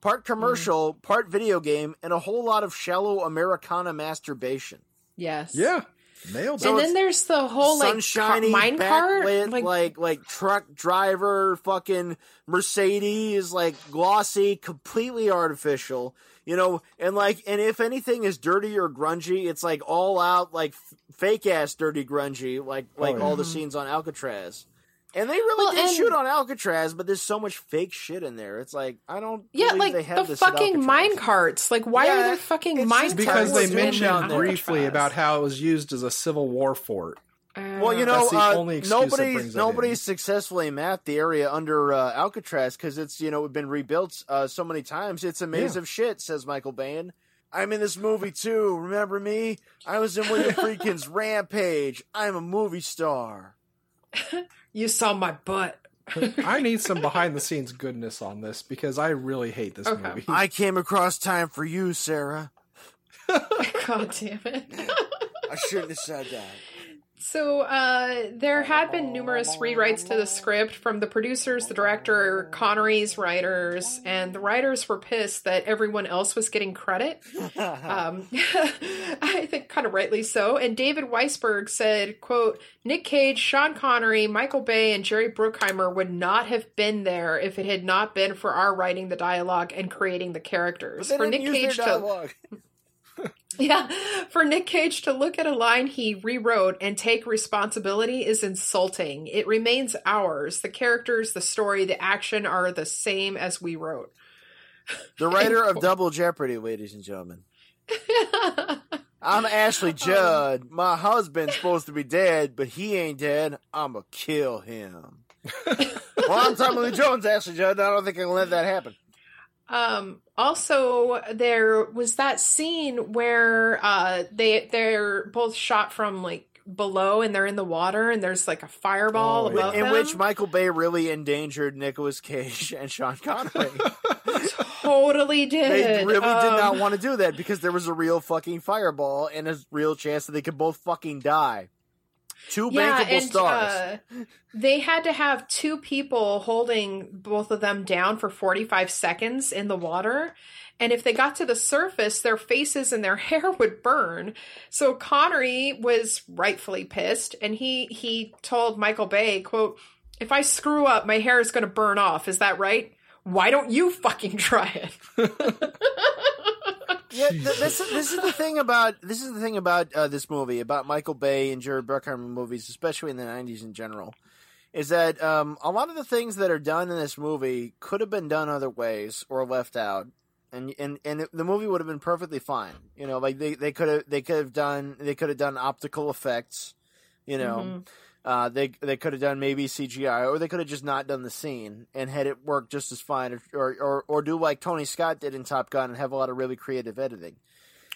part commercial, part video game, and a whole lot of shallow Americana masturbation. yes, yeah, nailed. So and then there's the whole like Sunshiny, mine cart, like, like, like truck driver, fucking Mercedes, like glossy, completely artificial. You know, and like, and if anything is dirty or grungy, it's like all out, like fake ass dirty grungy, like like Oh, yeah. all the scenes on Alcatraz. And they really Well, did and- shoot on Alcatraz, but there's so much fake shit in there. It's like I don't. yeah, believe like they have the this fucking mine carts. Like, why Yeah, are there fucking it's mine just because they mentioned briefly about how it was used as a Civil War fort. Well, you Uh, know, That's uh, only excuse that nobody brings nobody successfully mapped the area under uh, Alcatraz because it's you know it'd been rebuilt uh, so many times. It's a maze Yeah. of shit, says Michael Biehn. I'm in this movie too. Remember me? I was in William Friedkin's Rampage. I'm a movie star. you saw my butt. I need some behind the scenes goodness on this because I really hate this Okay. movie. I came across time for you, Sarah. God damn it. I shouldn't have said that. So uh, there had been numerous rewrites to the script from the producers, the director, Connery's writers, and the writers were pissed that everyone else was getting credit. Um, I think kind of rightly so. And David Weisberg said, "quote Nick Cage, Sean Connery, Michael Bay, and Jerry Bruckheimer would not have been there if it had not been for our writing the dialogue and creating the characters. For Nick Cage to dialogue. yeah, for Nick Cage to look at a line he rewrote and take responsibility is insulting. It remains ours. The characters, the story, the action are the same as we wrote. The writer of Double Jeopardy, ladies and gentlemen. I'm Ashley um, Judd. My husband's supposed to be dead, but he ain't dead. I'ma kill him. well, I'm Tommy Lee Jones, Ashley Judd. I don't think I can let that happen. Um, also, there was that scene where uh, they they're both shot from like below and they're in the water and there's like a fireball Oh, above In them. which Michael Bay really endangered Nicolas Cage and Sean Connery. totally did. They really did Um, not want to do that because there was a real fucking fireball and a real chance that they could both fucking die. Two yeah, bankable and stars. uh, they had to have two people holding both of them down for 45 seconds in the water. And if they got to the surface, their faces and their hair would burn. So Connery was rightfully pissed, and he he told Michael Bay, "quote If I screw up, my hair is going to burn off. Is that right? Why don't you fucking try it?" Yeah, th- this is this is the thing about this is the thing about uh, this movie about Michael Bay and Jerry Bruckheimer movies, especially in the '90s in general, is that um, a lot of the things that are done in this movie could have been done other ways or left out, and and and the movie would have been perfectly fine. You know, like they they could have they could have done they could have done optical effects. You know, Mhm. Uh, they they could have done maybe CGI, or they could have just not done the scene and had it work just as fine, or, or or or do like Tony Scott did in Top Gun and have a lot of really creative editing,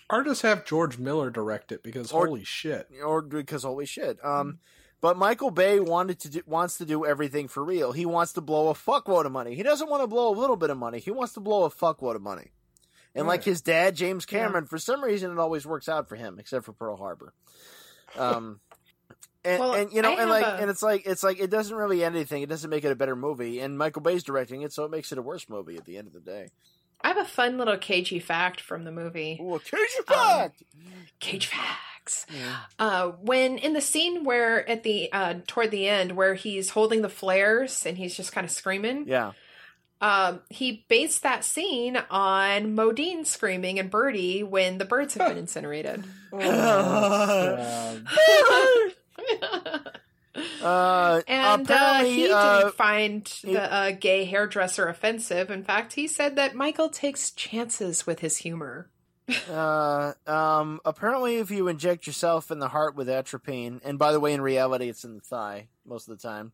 Or just have George Miller direct it because Or- holy shit. or because holy shit. Um, but Michael Bay wanted to do, wants to do everything for real. He wants to blow a fuckload of money. He doesn't want to blow a little bit of money. He wants to blow a fuckload of money. And like his dad, James Cameron, for some reason it always works out for him, except for Pearl Harbor. Um, and, Well, and you know, I and like, a- and it's like, it's like it doesn't really end anything. It doesn't make it a better movie. And Michael Bay's directing it, so it makes it a worse movie at the end of the day. I have a fun little cagey fact from the movie. Ooh, cage fact. Cage facts. Uh, when in the scene where at the uh, toward the end where he's holding the flares and he's just kind of screaming, Yeah. um, he based that scene on Modine screaming and Birdy when the birds have been incinerated. sad. Uh, and uh, he uh, didn't find the uh, gay hairdresser offensive. In fact, he said that Michael takes chances with his humor. Uh, um, apparently, if you inject yourself in the heart with atropine, and by the way, in reality, it's in the thigh most of the time.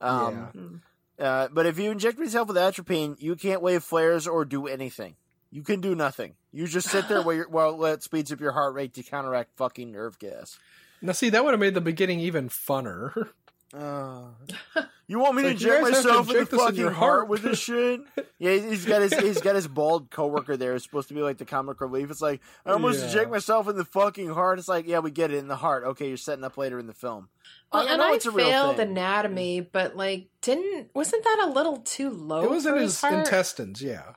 Um, uh, but if you inject yourself with atropine, you can't wave flares or do anything. You can do nothing. You just sit there while, you're, while it speeds up your heart rate to counteract fucking nerve gas. Now, see, that would have made the beginning even funner. Uh, you want me to It's like, you inject guys to myself in the inject this in fucking your heart heart. with this shit? yeah, he's got his he's got his bald coworker there. It's supposed to be like the comic relief. It's like I almost Yeah. inject myself in the fucking heart. It's like yeah, we get it in the heart. Okay, you're setting up later in the film. Well, I and know I it's a real failed thing. anatomy, but like, didn't wasn't that a little too low? it was in for his heart? intestines, yeah.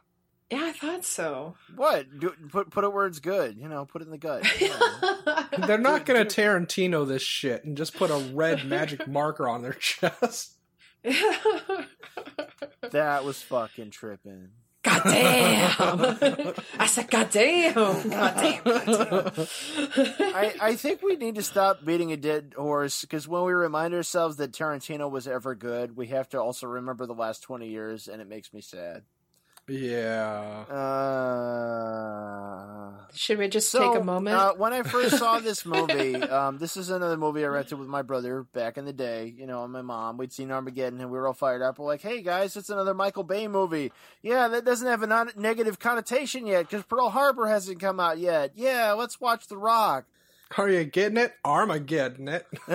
Yeah, I thought so. What? Do, put put it where it's good. You know, put it in the gut. Yeah. They're not going to Tarantino this shit and just put a red magic marker on their chest. that was fucking tripping. God damn! I said, God damn! God damn! God damn. I, I think we need to stop beating a dead horse because when we remind ourselves that Tarantino was ever good, we have to also remember the last 20 years, and it makes me sad. Yeah. Uh, Should we just so, take a moment? Uh, when I first saw this movie, um, this is another movie I rented with my brother back in the day, you know, and my mom. We'd seen Armageddon and we were all fired up. We're like, hey guys, it's another Michael Bay movie. Yeah, that doesn't have a non- negative connotation yet because Pearl Harbor hasn't come out yet. Yeah, let's watch The Rock. Are you getting it? Armageddon it.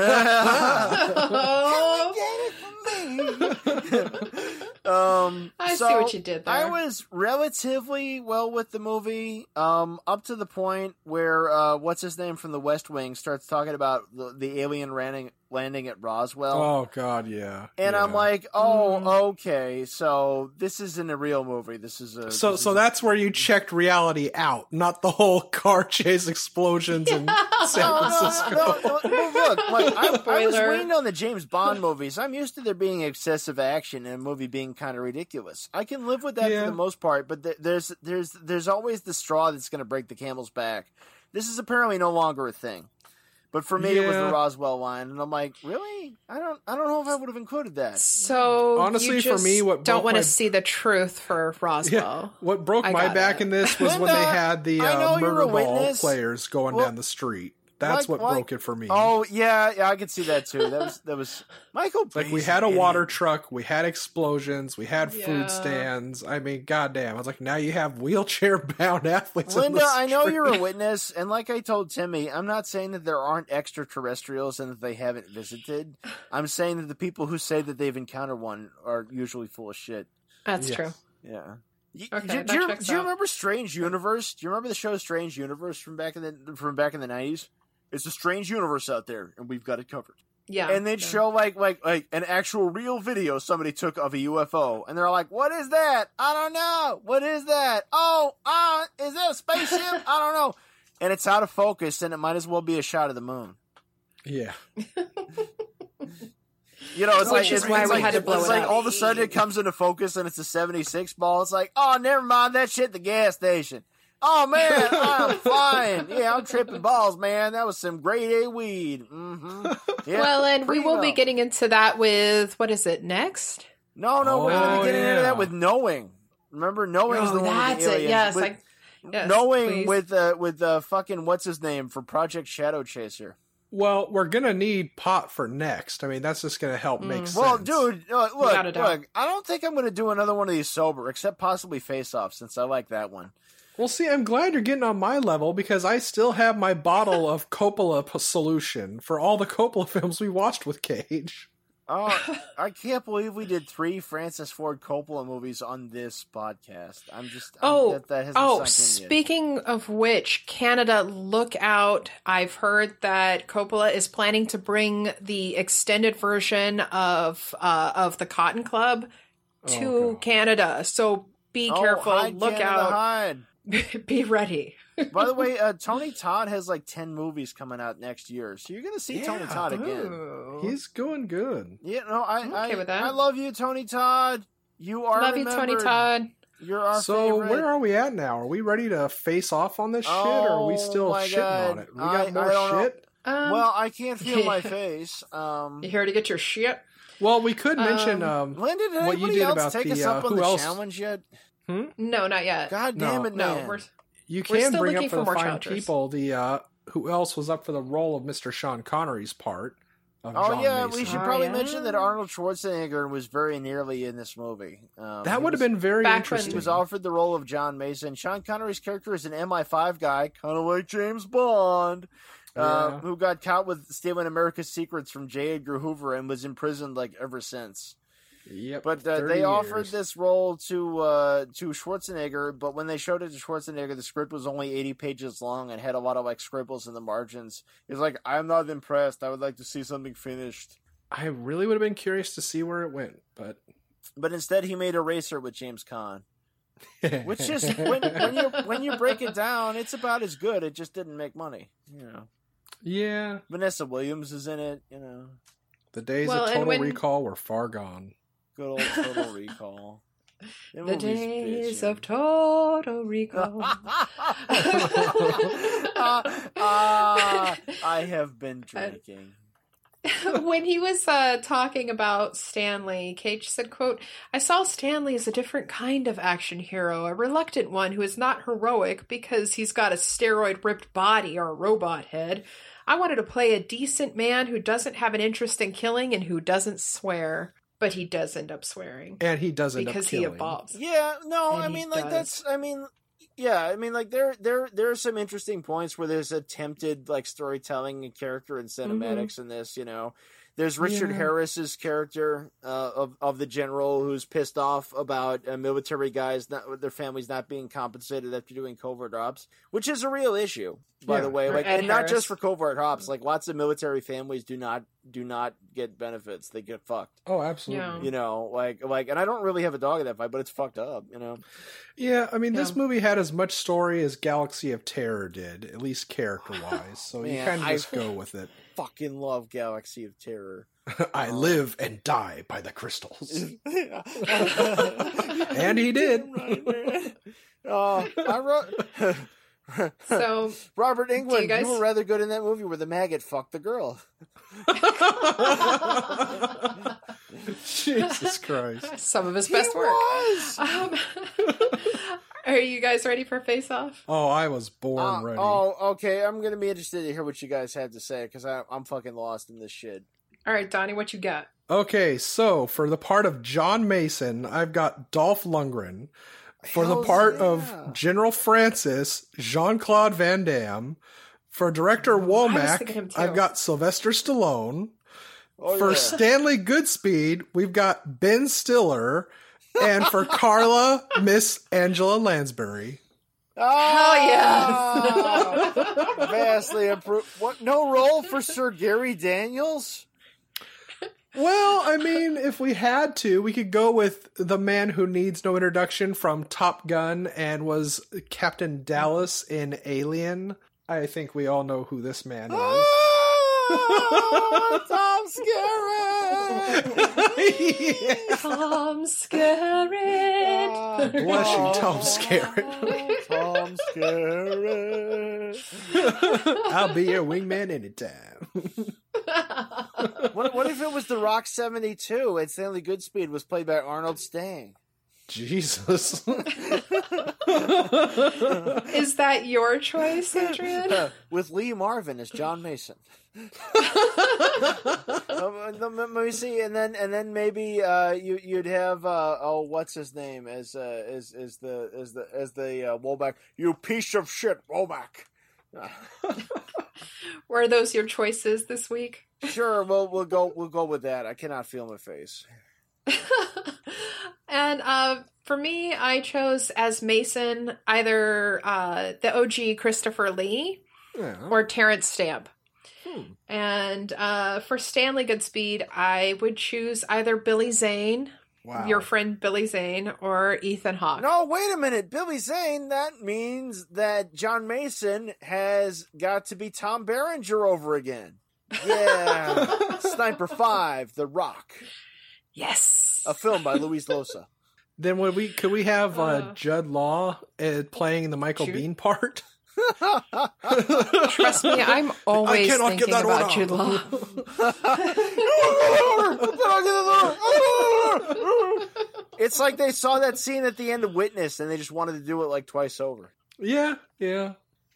Oh, um, I see what you did there. I was relatively well with the movie, um, up to the point where uh, what's his name from The West Wing starts talking about the, the alien landing landing at Roswell. oh God, yeah. And yeah. I'm like, oh, mm. okay, so this isn't a real movie. This is a So, so is- that's where you checked reality out, not the whole car chase explosions in San oh, No, no, Francisco. no, no, no, look, like, I, I was Spoiler. waiting on the James Bond movies. I'm used to there being excessive action and a movie being kind of ridiculous. I can live with that Yeah. for the most part, but th- there's there's there's always the straw that's going to break the camel's back. This is apparently no longer a thing. But for me, it was the Roswell line, and I'm like, really? I don't, I don't know if I would have included that. so Honestly, you for me, what don't broke want to my- see the truth for Roswell. Yeah, what broke I my back it. in this was when they had the uh, murder ball witness. players going Well, down the street. That's like- what like- broke it for me. Oh yeah, yeah, I could see that too. That was that was Michael. like we had a an water truck, we had explosions, we had Yeah. food stands. I mean, goddamn! I was like, now you have wheelchair bound athletes. in Linda, the I know you're a witness, and like I told Timmy, I'm not saying that there aren't extraterrestrials and that they haven't visited. I'm saying that the people who say that they've encountered one are usually full of shit. That's Yes. true. Yeah. Okay, do, do you, do you remember Strange Universe? Do you remember the show Strange Universe from back in the from back in the nineties? It's a strange universe out there, and we've got it covered. Yeah. and they'd yeah. show like like like an actual real video somebody took of a UFO, and they're like, "What is that? I don't know. What is that? Oh, uh, is that a spaceship? I don't know." And it's out of focus, and it might as well be a shot of the moon. Yeah, You know, it's Which like is it's, why it's we like, had to blow it's it like up. all of a sudden it comes into focus, and it's a '76 ball. It's like, oh, never mind that shit. The gas station. Oh man, I'm flying. Yeah, I'm tripping balls, man. That was some grade A weed. Mm-hmm. Yeah, well, and we will be getting into that with what is it next? No, no, we're gonna Oh, be getting into that with knowing. Remember, knowing is Oh, the one with that's the it. Yes, with, I, yes, knowing please. with uh, with uh, fucking what's his name for Project Shadow Chaser. Well, we're gonna need pot for next. I mean, that's just gonna help make Mm. sense. Well, dude, uh, look, Without a doubt. look. I don't think I'm gonna do another one of these sober, except possibly Face Off, since I like that one. Well, see, I'm glad you're getting on my level because I still have my bottle of Coppola solution for all the Coppola films we watched with Cage. Oh, I can't believe we did three Francis Ford Coppola movies on this podcast. I'm just I'm- Oh, that, that hasn't oh! sunk in yet. Speaking of which, Canada, look out! I've heard that Coppola is planning to bring the extended version of uh, of the Cotton Club to Oh, Canada. So be Oh, careful. hide, look Canada, out. hide. be ready. By the way, uh, Tony Todd has like ten movies coming out next year, so you're gonna see Tony Yeah. Todd again. He's going good. Yeah, no, I, I'm I, with that. I love you, Tony Todd. You are Love you, Tony. Todd. You're our so, favorite. where are we at now? Are we ready to face off on this shit, or are we Oh, still shitting God. on it? We I- got more I shit. Um, Well, I can't feel my face. Um, you here to get your shit? Well, we could mention. Um, Linda, did what you anybody did else about take the, us uh, up on who the else- challenge yet? No, not yet. God No. damn it, no, man. we're you we're still bring looking up for for the more fine people the uh, who else was up for the role of Mr. Sean Connery's part. Of Oh John yeah, Mason. we should Oh, probably yeah. mention that Arnold Schwarzenegger was very nearly in this movie. Um, That would have been very Back when- interesting. He was offered the role of John Mason. Sean Connery's character is an MI5 guy, kind of like James Bond, uh, Yeah. who got caught with stealing America's secrets from J. Edgar Hoover and was imprisoned like ever since. Yep, But uh, 30 they offered this role to uh, to Schwarzenegger, but when they showed it to Schwarzenegger, the script was only eighty pages long and had a lot of like scribbles in the margins. He's like, "I'm not impressed. I would like to see something finished." I really would have been curious to see where it went, but But instead, he made Eraser with James Caan, which is when, when you when you break it down, it's about as good. It just didn't make money. You know, yeah, Vanessa Williams is in it. You know, the days Well, of Total when- Recall were far gone. Good old Total Recall. That the days bitchin'. of Total Recall. Ah, ah, I have been drinking. when he was uh, talking about Stanley, Cage said, quote, I saw Stanley as a different kind of action hero, a reluctant one who is not heroic because he's got a steroid ripped body or a robot head. I wanted to play a decent man who doesn't have an interest in killing and who doesn't swear. But he does end up swearing And he does end because up he killing. evolves. Yeah, no, And I mean, like does. that's, I mean, Yeah, I mean, like there, there, there are some interesting points where there's attempted like storytelling and character and cinematics in this. You know, there's Richard Yeah. Harris's character uh, of of the general who's pissed off about uh, military guys not their families not being compensated after doing covert ops, which is a real issue, by Yeah. the way. Like, Ed and not just for covert ops. Like, lots of military families do not do not get benefits; they get fucked. Oh, absolutely. Yeah. You know, like like, and I don't really have a dog in that fight, but it's fucked up. You know. Yeah, I mean, this movie had as much story as Galaxy of Terror did, at least character wise. So you Man, kind of I- just go with it. Fucking love Galaxy of Terror. I um, live and die by the crystals. and he did. Oh, I wrote. So Robert Englund, you, guys- were rather good in that movie where the maggot fucked the girl. Jesus Christ. some of his He best work. was. Um, are you guys ready for Face Off? Oh, I was born Uh, ready. oh, okay. I'm gonna be interested to hear what you guys have to say because I'm fucking lost in this shit. All right, Donnie, what you got? Okay, so for the part of John Mason, I've got Dolph Lundgren. For the part yeah. of General Francis, Jean Claude Van Damme. For director mm, Womack, thinking him too. I've got Sylvester Stallone. Oh, for yeah. Stanley Goodspeed, we've got Ben Stiller. And for Carla, Miss Angela Lansbury. Oh, ah! yeah! vastly improved. What? No role for Sir Gary Daniels? Well, I mean, if we had to, we could go with the man who needs no introduction from Top Gun and was Captain Dallas in Alien. I think we all know who this man is. Oh, Tom Skerritt. Yeah. Tom Skerritt. Bless you, Tom Skerritt. Tom Skerritt. I'll be your wingman anytime. What, what if it was The Rock 72 and Stanley Goodspeed was played by Arnold Stang? Jesus. Is that your choice, Adrian? With Lee Marvin as John Mason. Um, um, Let me see, and then and then maybe uh, you you'd have uh, oh what's his name as uh, as as the as the as the uh, Womack you piece of shit Womack. Were those your choices this week? Sure, we'll we'll go we'll go with that. I cannot feel my face. And uh, for me, I chose as Mason either uh, the OG Christopher Lee Yeah. or Terence Stamp. Hmm. And uh, for Stanley Goodspeed, I would choose either Billy Zane, Wow. your friend Billy Zane, or Ethan Hawke. No, wait a minute, Billy Zane. That means that John Mason has got to be Tom Berenger over again. Yeah, Sniper Five, The Rock, Yes. A film by Luis Llosa. Then would we could we have uh, Uh. Jude Law uh, playing the Michael Shoot. Biehn part? Trust me, I'm always cannot thinking that about order. Jude Law. it's like they saw that scene at the end of Witness and they just wanted to do it like twice over. yeah, yeah.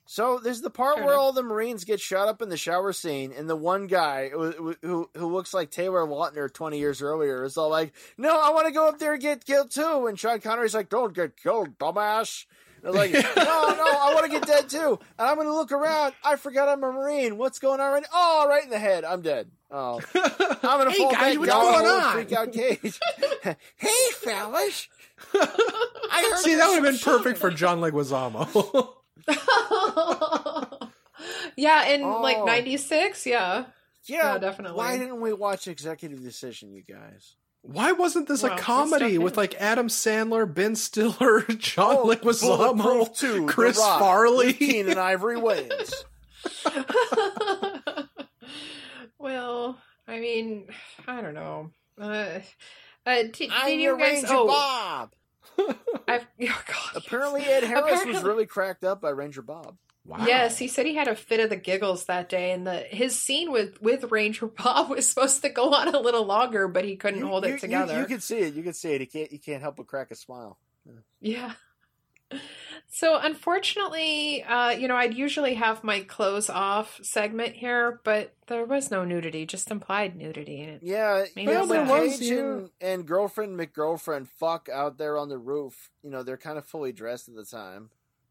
So there's the part Fair where all the Marines get shot up in the shower scene, and the one guy who who, who looks like Taylor Lautner 20 years earlier is all like, "No, I want to go up there and get killed too." And Sean Connery's like, "Don't get killed, dumbass." And they're like, "No, no, I want to get dead too." And I'm going to look around. I forgot I'm a Marine. What's going on? Right now? Oh, right in the head. I'm dead. Oh, I'm going to Hey, fall guys, back what's down going the on? freak out cage. hey, fellas. I heard See, that would have been perfect for John Leguizamo. yeah, in Oh. like '96. Yeah. Yeah, Yeah, definitely. Why didn't we watch Executive Decision, you guys? Why wasn't this Well, a comedy with like Adam Sandler, Ben Stiller, John Oh, Leguizamo, Bulletproof 2, The Chris Rock, Farley? Keenen Ivory Wayans. well, I mean, I don't know. Uh, uh, did, did I'm you your guys? Ranger oh, Bob. I've, oh God. Apparently, Ed Harris was really cracked up by Ranger Bob. Wow. Yes, he said he had a fit of the giggles that day, and the his scene with with Ranger Bob was supposed to go on a little longer, but he couldn't hold you, it together. You, you can see it. You can see it. He can't. He can't help but crack a smile. Yeah. So unfortunately, uh, you know, I'd usually have my clothes off segment here, but there was no nudity, just implied nudity. It, Yeah, Maybe yeah, it's when okay. Cage and, and girlfriend McGirlfriend fuck out there on the roof. You know, they're kind of fully dressed at the time.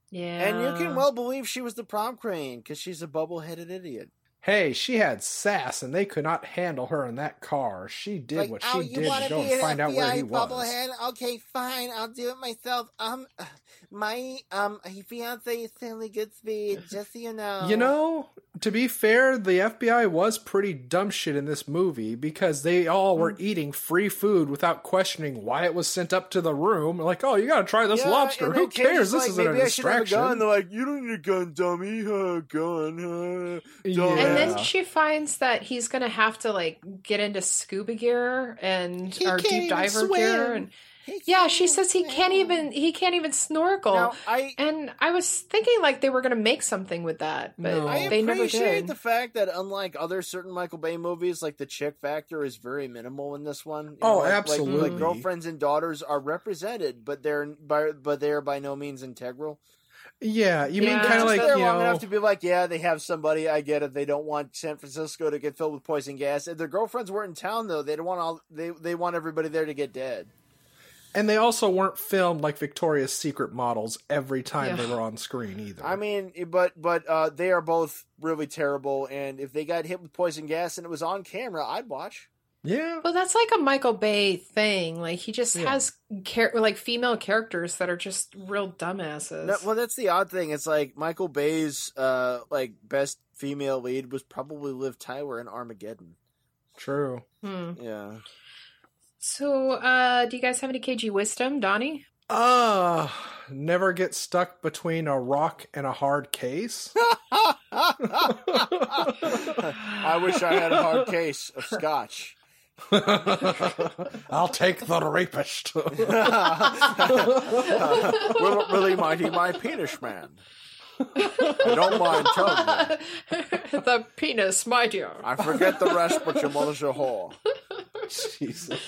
Yeah. And you can well believe she was the prom queen because she's a bubble-headed idiot. Hey, she had sass, and they could not handle her in that car. She did Like, what oh, she you did wanna go and an find out where FBI he was. Okay, fine. I'll do it myself. Um, my um fiance is Stanley Goodspeed. Just so you know. You know, to be fair, the FBI was pretty dumb shit in this movie because they all Mm. were eating free food without questioning why it was sent up to the room. Like, oh, you got to try this Yeah, lobster. Who cares? This like, isn't a maybe I should have a gun. distraction. They're like, you don't need a gun, dummy. Uh, gun. Uh, dummy. And then she finds that he's gonna have to like get into scuba gear and He or can't deep diver swim. gear and He yeah, she says he can't swim. even he can't even snorkel. Now, I and I was thinking like they were gonna make something with that, but No. I they never did. the fact that unlike other certain Michael Bay movies, like the chick factor is very minimal in this one. You Oh, like- like- absolutely. Like, girlfriends and daughters are represented, but they're by but they are by no means integral. yeah, you mean kind of like they're you long know, enough to be like, yeah, they have somebody. I get it. They don't want San Francisco to get filled with poison gas. If their girlfriends weren't in town, though, they don't want all. They they want everybody there to get dead. And they also weren't filmed like Victoria's Secret models every time Yeah. they were on screen either. I mean, but but uh, they are both really terrible. And if they got hit with poison gas and it was on camera, I'd watch. yeah, Well, that's like a Michael Bay thing. Like he just Yeah. has char- like female characters that are just real dumbasses. No, well, that's the odd thing. It's like Michael Bay's uh like best female lead was probably Liv Tyler in Armageddon. true. Hmm. Yeah. So, uh, do you guys have any KG wisdom, Donnie? Uh, never get stuck between a rock and a hard case. I wish I had a hard case of scotch. I'll take the rapist. Will- Willie Mighty, my penis man. I don't mind telling you. the penis, my dear. I forget the rest, but your mother's a whore. Jesus.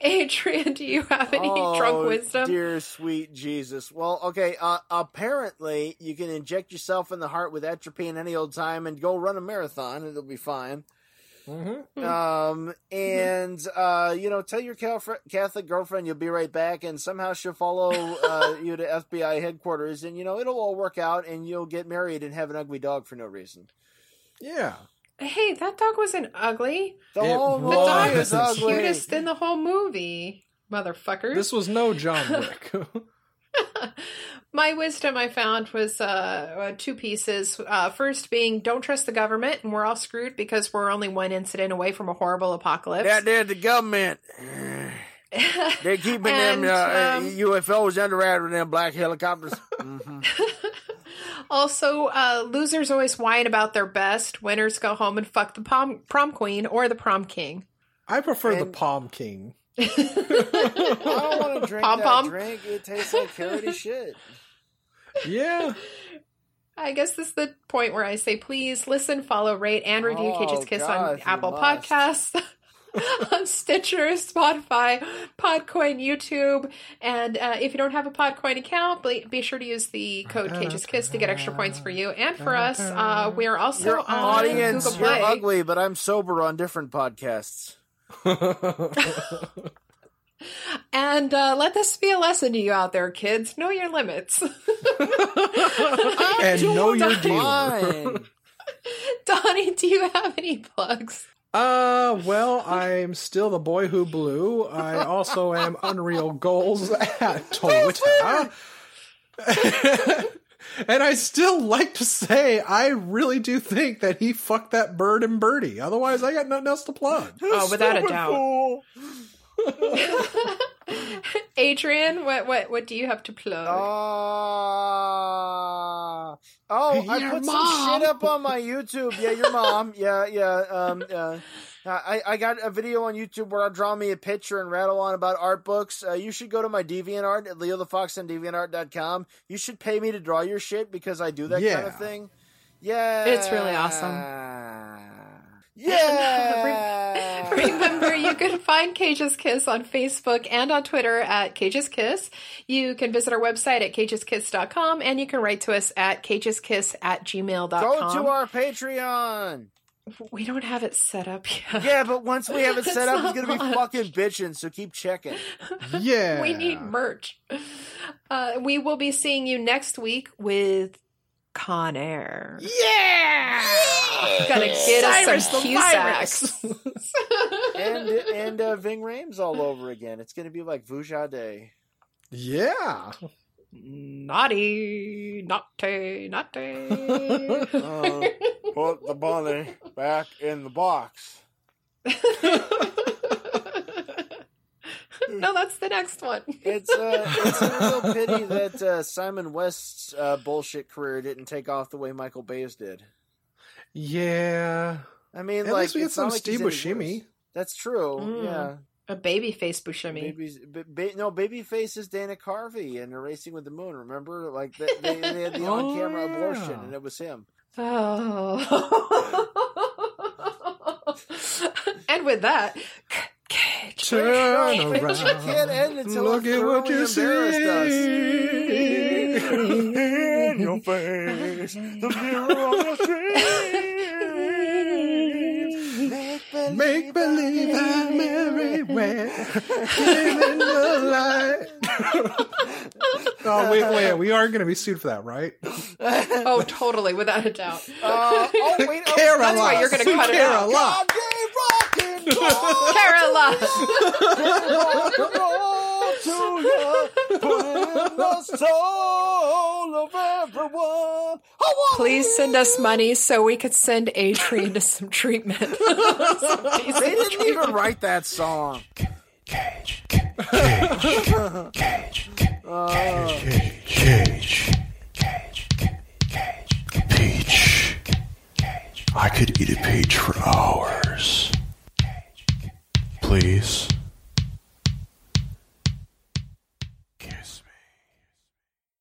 Adrian, do you have any drunk wisdom? Oh, Dear sweet Jesus. Well, okay. Uh, apparently, you can inject yourself in the heart with atropine any old time and go run a marathon. It'll be fine. Mm-hmm. Um, and uh, you know, tell your Calf- Catholic girlfriend you'll be right back, and somehow she'll follow uh, you to FBI headquarters, and you know it'll all work out, and you'll get married and have an ugly dog for no reason. Yeah. Hey, that dog wasn't ugly. The It whole The movie dog was. is the cutest in the whole movie, motherfucker. This was no John Wick. My wisdom I found was uh, uh, two pieces. Uh, first being don't trust the government, and we're all screwed because we're only one incident away from a horrible apocalypse. That there, the government. They're keeping And, them uh, um, UFOs under wraps with them black helicopters. hmm also, uh, losers always whine about their best. Winners go home and fuck the prom, prom queen or the prom king. I prefer the prom King. I don't want to drink Pom that drink. It tastes like carroty shit. Yeah. I guess this is the point where I say, please listen, follow, rate, and review Oh, Cage's Kiss God, on Apple must. Podcasts, on Stitcher, Spotify, Podcoin, YouTube. And uh, if you don't have a Podcoin account, be, be sure to use the code Cage's Kiss to get extra points for you and for us. Uh, we are also Your on audience, Google you're ugly, but I'm sober on different podcasts. And uh, let this be a lesson to you out there, kids. Know your limits. and know your dealer. Donnie, do you have any plugs? Uh, well, I'm still the boy who blew. I also am Unreal Goals at Twitter. and I still like to say, I really do think that he fucked that bird and birdie. Otherwise, I got nothing else to plug. Oh, without a doubt. fool. Adrian, what what what do you have to plug? Uh, oh, I put mom. some shit up on my YouTube. Yeah, your mom. Yeah, yeah. Um, uh, I, I got a video on YouTube where I draw me a picture and rattle on about art books. Uh, you should go to my DeviantArt at leothefox on deviantart.com. You should pay me to draw your shit because I do that kind of thing. Yeah. It's really awesome. Yeah. Remember, you can find Cage's Kiss on Facebook and on Twitter at Cage's Kiss. You can visit our website at cageskiss.com and you can write to us at cageskiss at gmail.com. Go to our Patreon. we don't have it set up yet. Yeah, but once we have it set up, it's It's gonna be fucking bitching. So keep checking. Yeah. We need merch. Uh, we will be seeing you next week with Con Air. Yeah! Gotta get Cyrus us the some Cusacks. and and uh, Ving Rhames all over again. It's going to be like Vuja Day. Yeah. naughty, naughty, naughty. Uh, put the bunny back in the box. no, that's the next one. It's uh, it's a real pity that uh, Simon West's uh, bullshit career didn't take off the way Michael Bay's did. Yeah. I mean, At like least we had some like Steve any Buscemi. That's true. Mm. Yeah. A baby face Buscemi. Baby's, ba- ba- no, Babyface is Dana Carvey and Racing with the Moon. Remember, like they, they, they had the Oh, on-camera yeah. abortion, and it was him. Oh. and with that, c- cage. Turn around. you can't end until Look at what you thoroughly embarrassed see. In your face, the mirror on your screen. Make believe I'm everywhere. in the light. oh, wait, wait. We are going to be sued for that, right? Oh, totally, without a doubt. Uh, oh wait, oh, that's why you're gonna cut it out. Caroline. God gave rock and roll. Caroline. to you, the soul of everyone. Please send us money so we could send Adrian to some treatment. Some They didn't even write that song. Cage. Cage. Cage. Cage. Cage. Cage. Cage. Peach. I could eat a peach for hours. Please.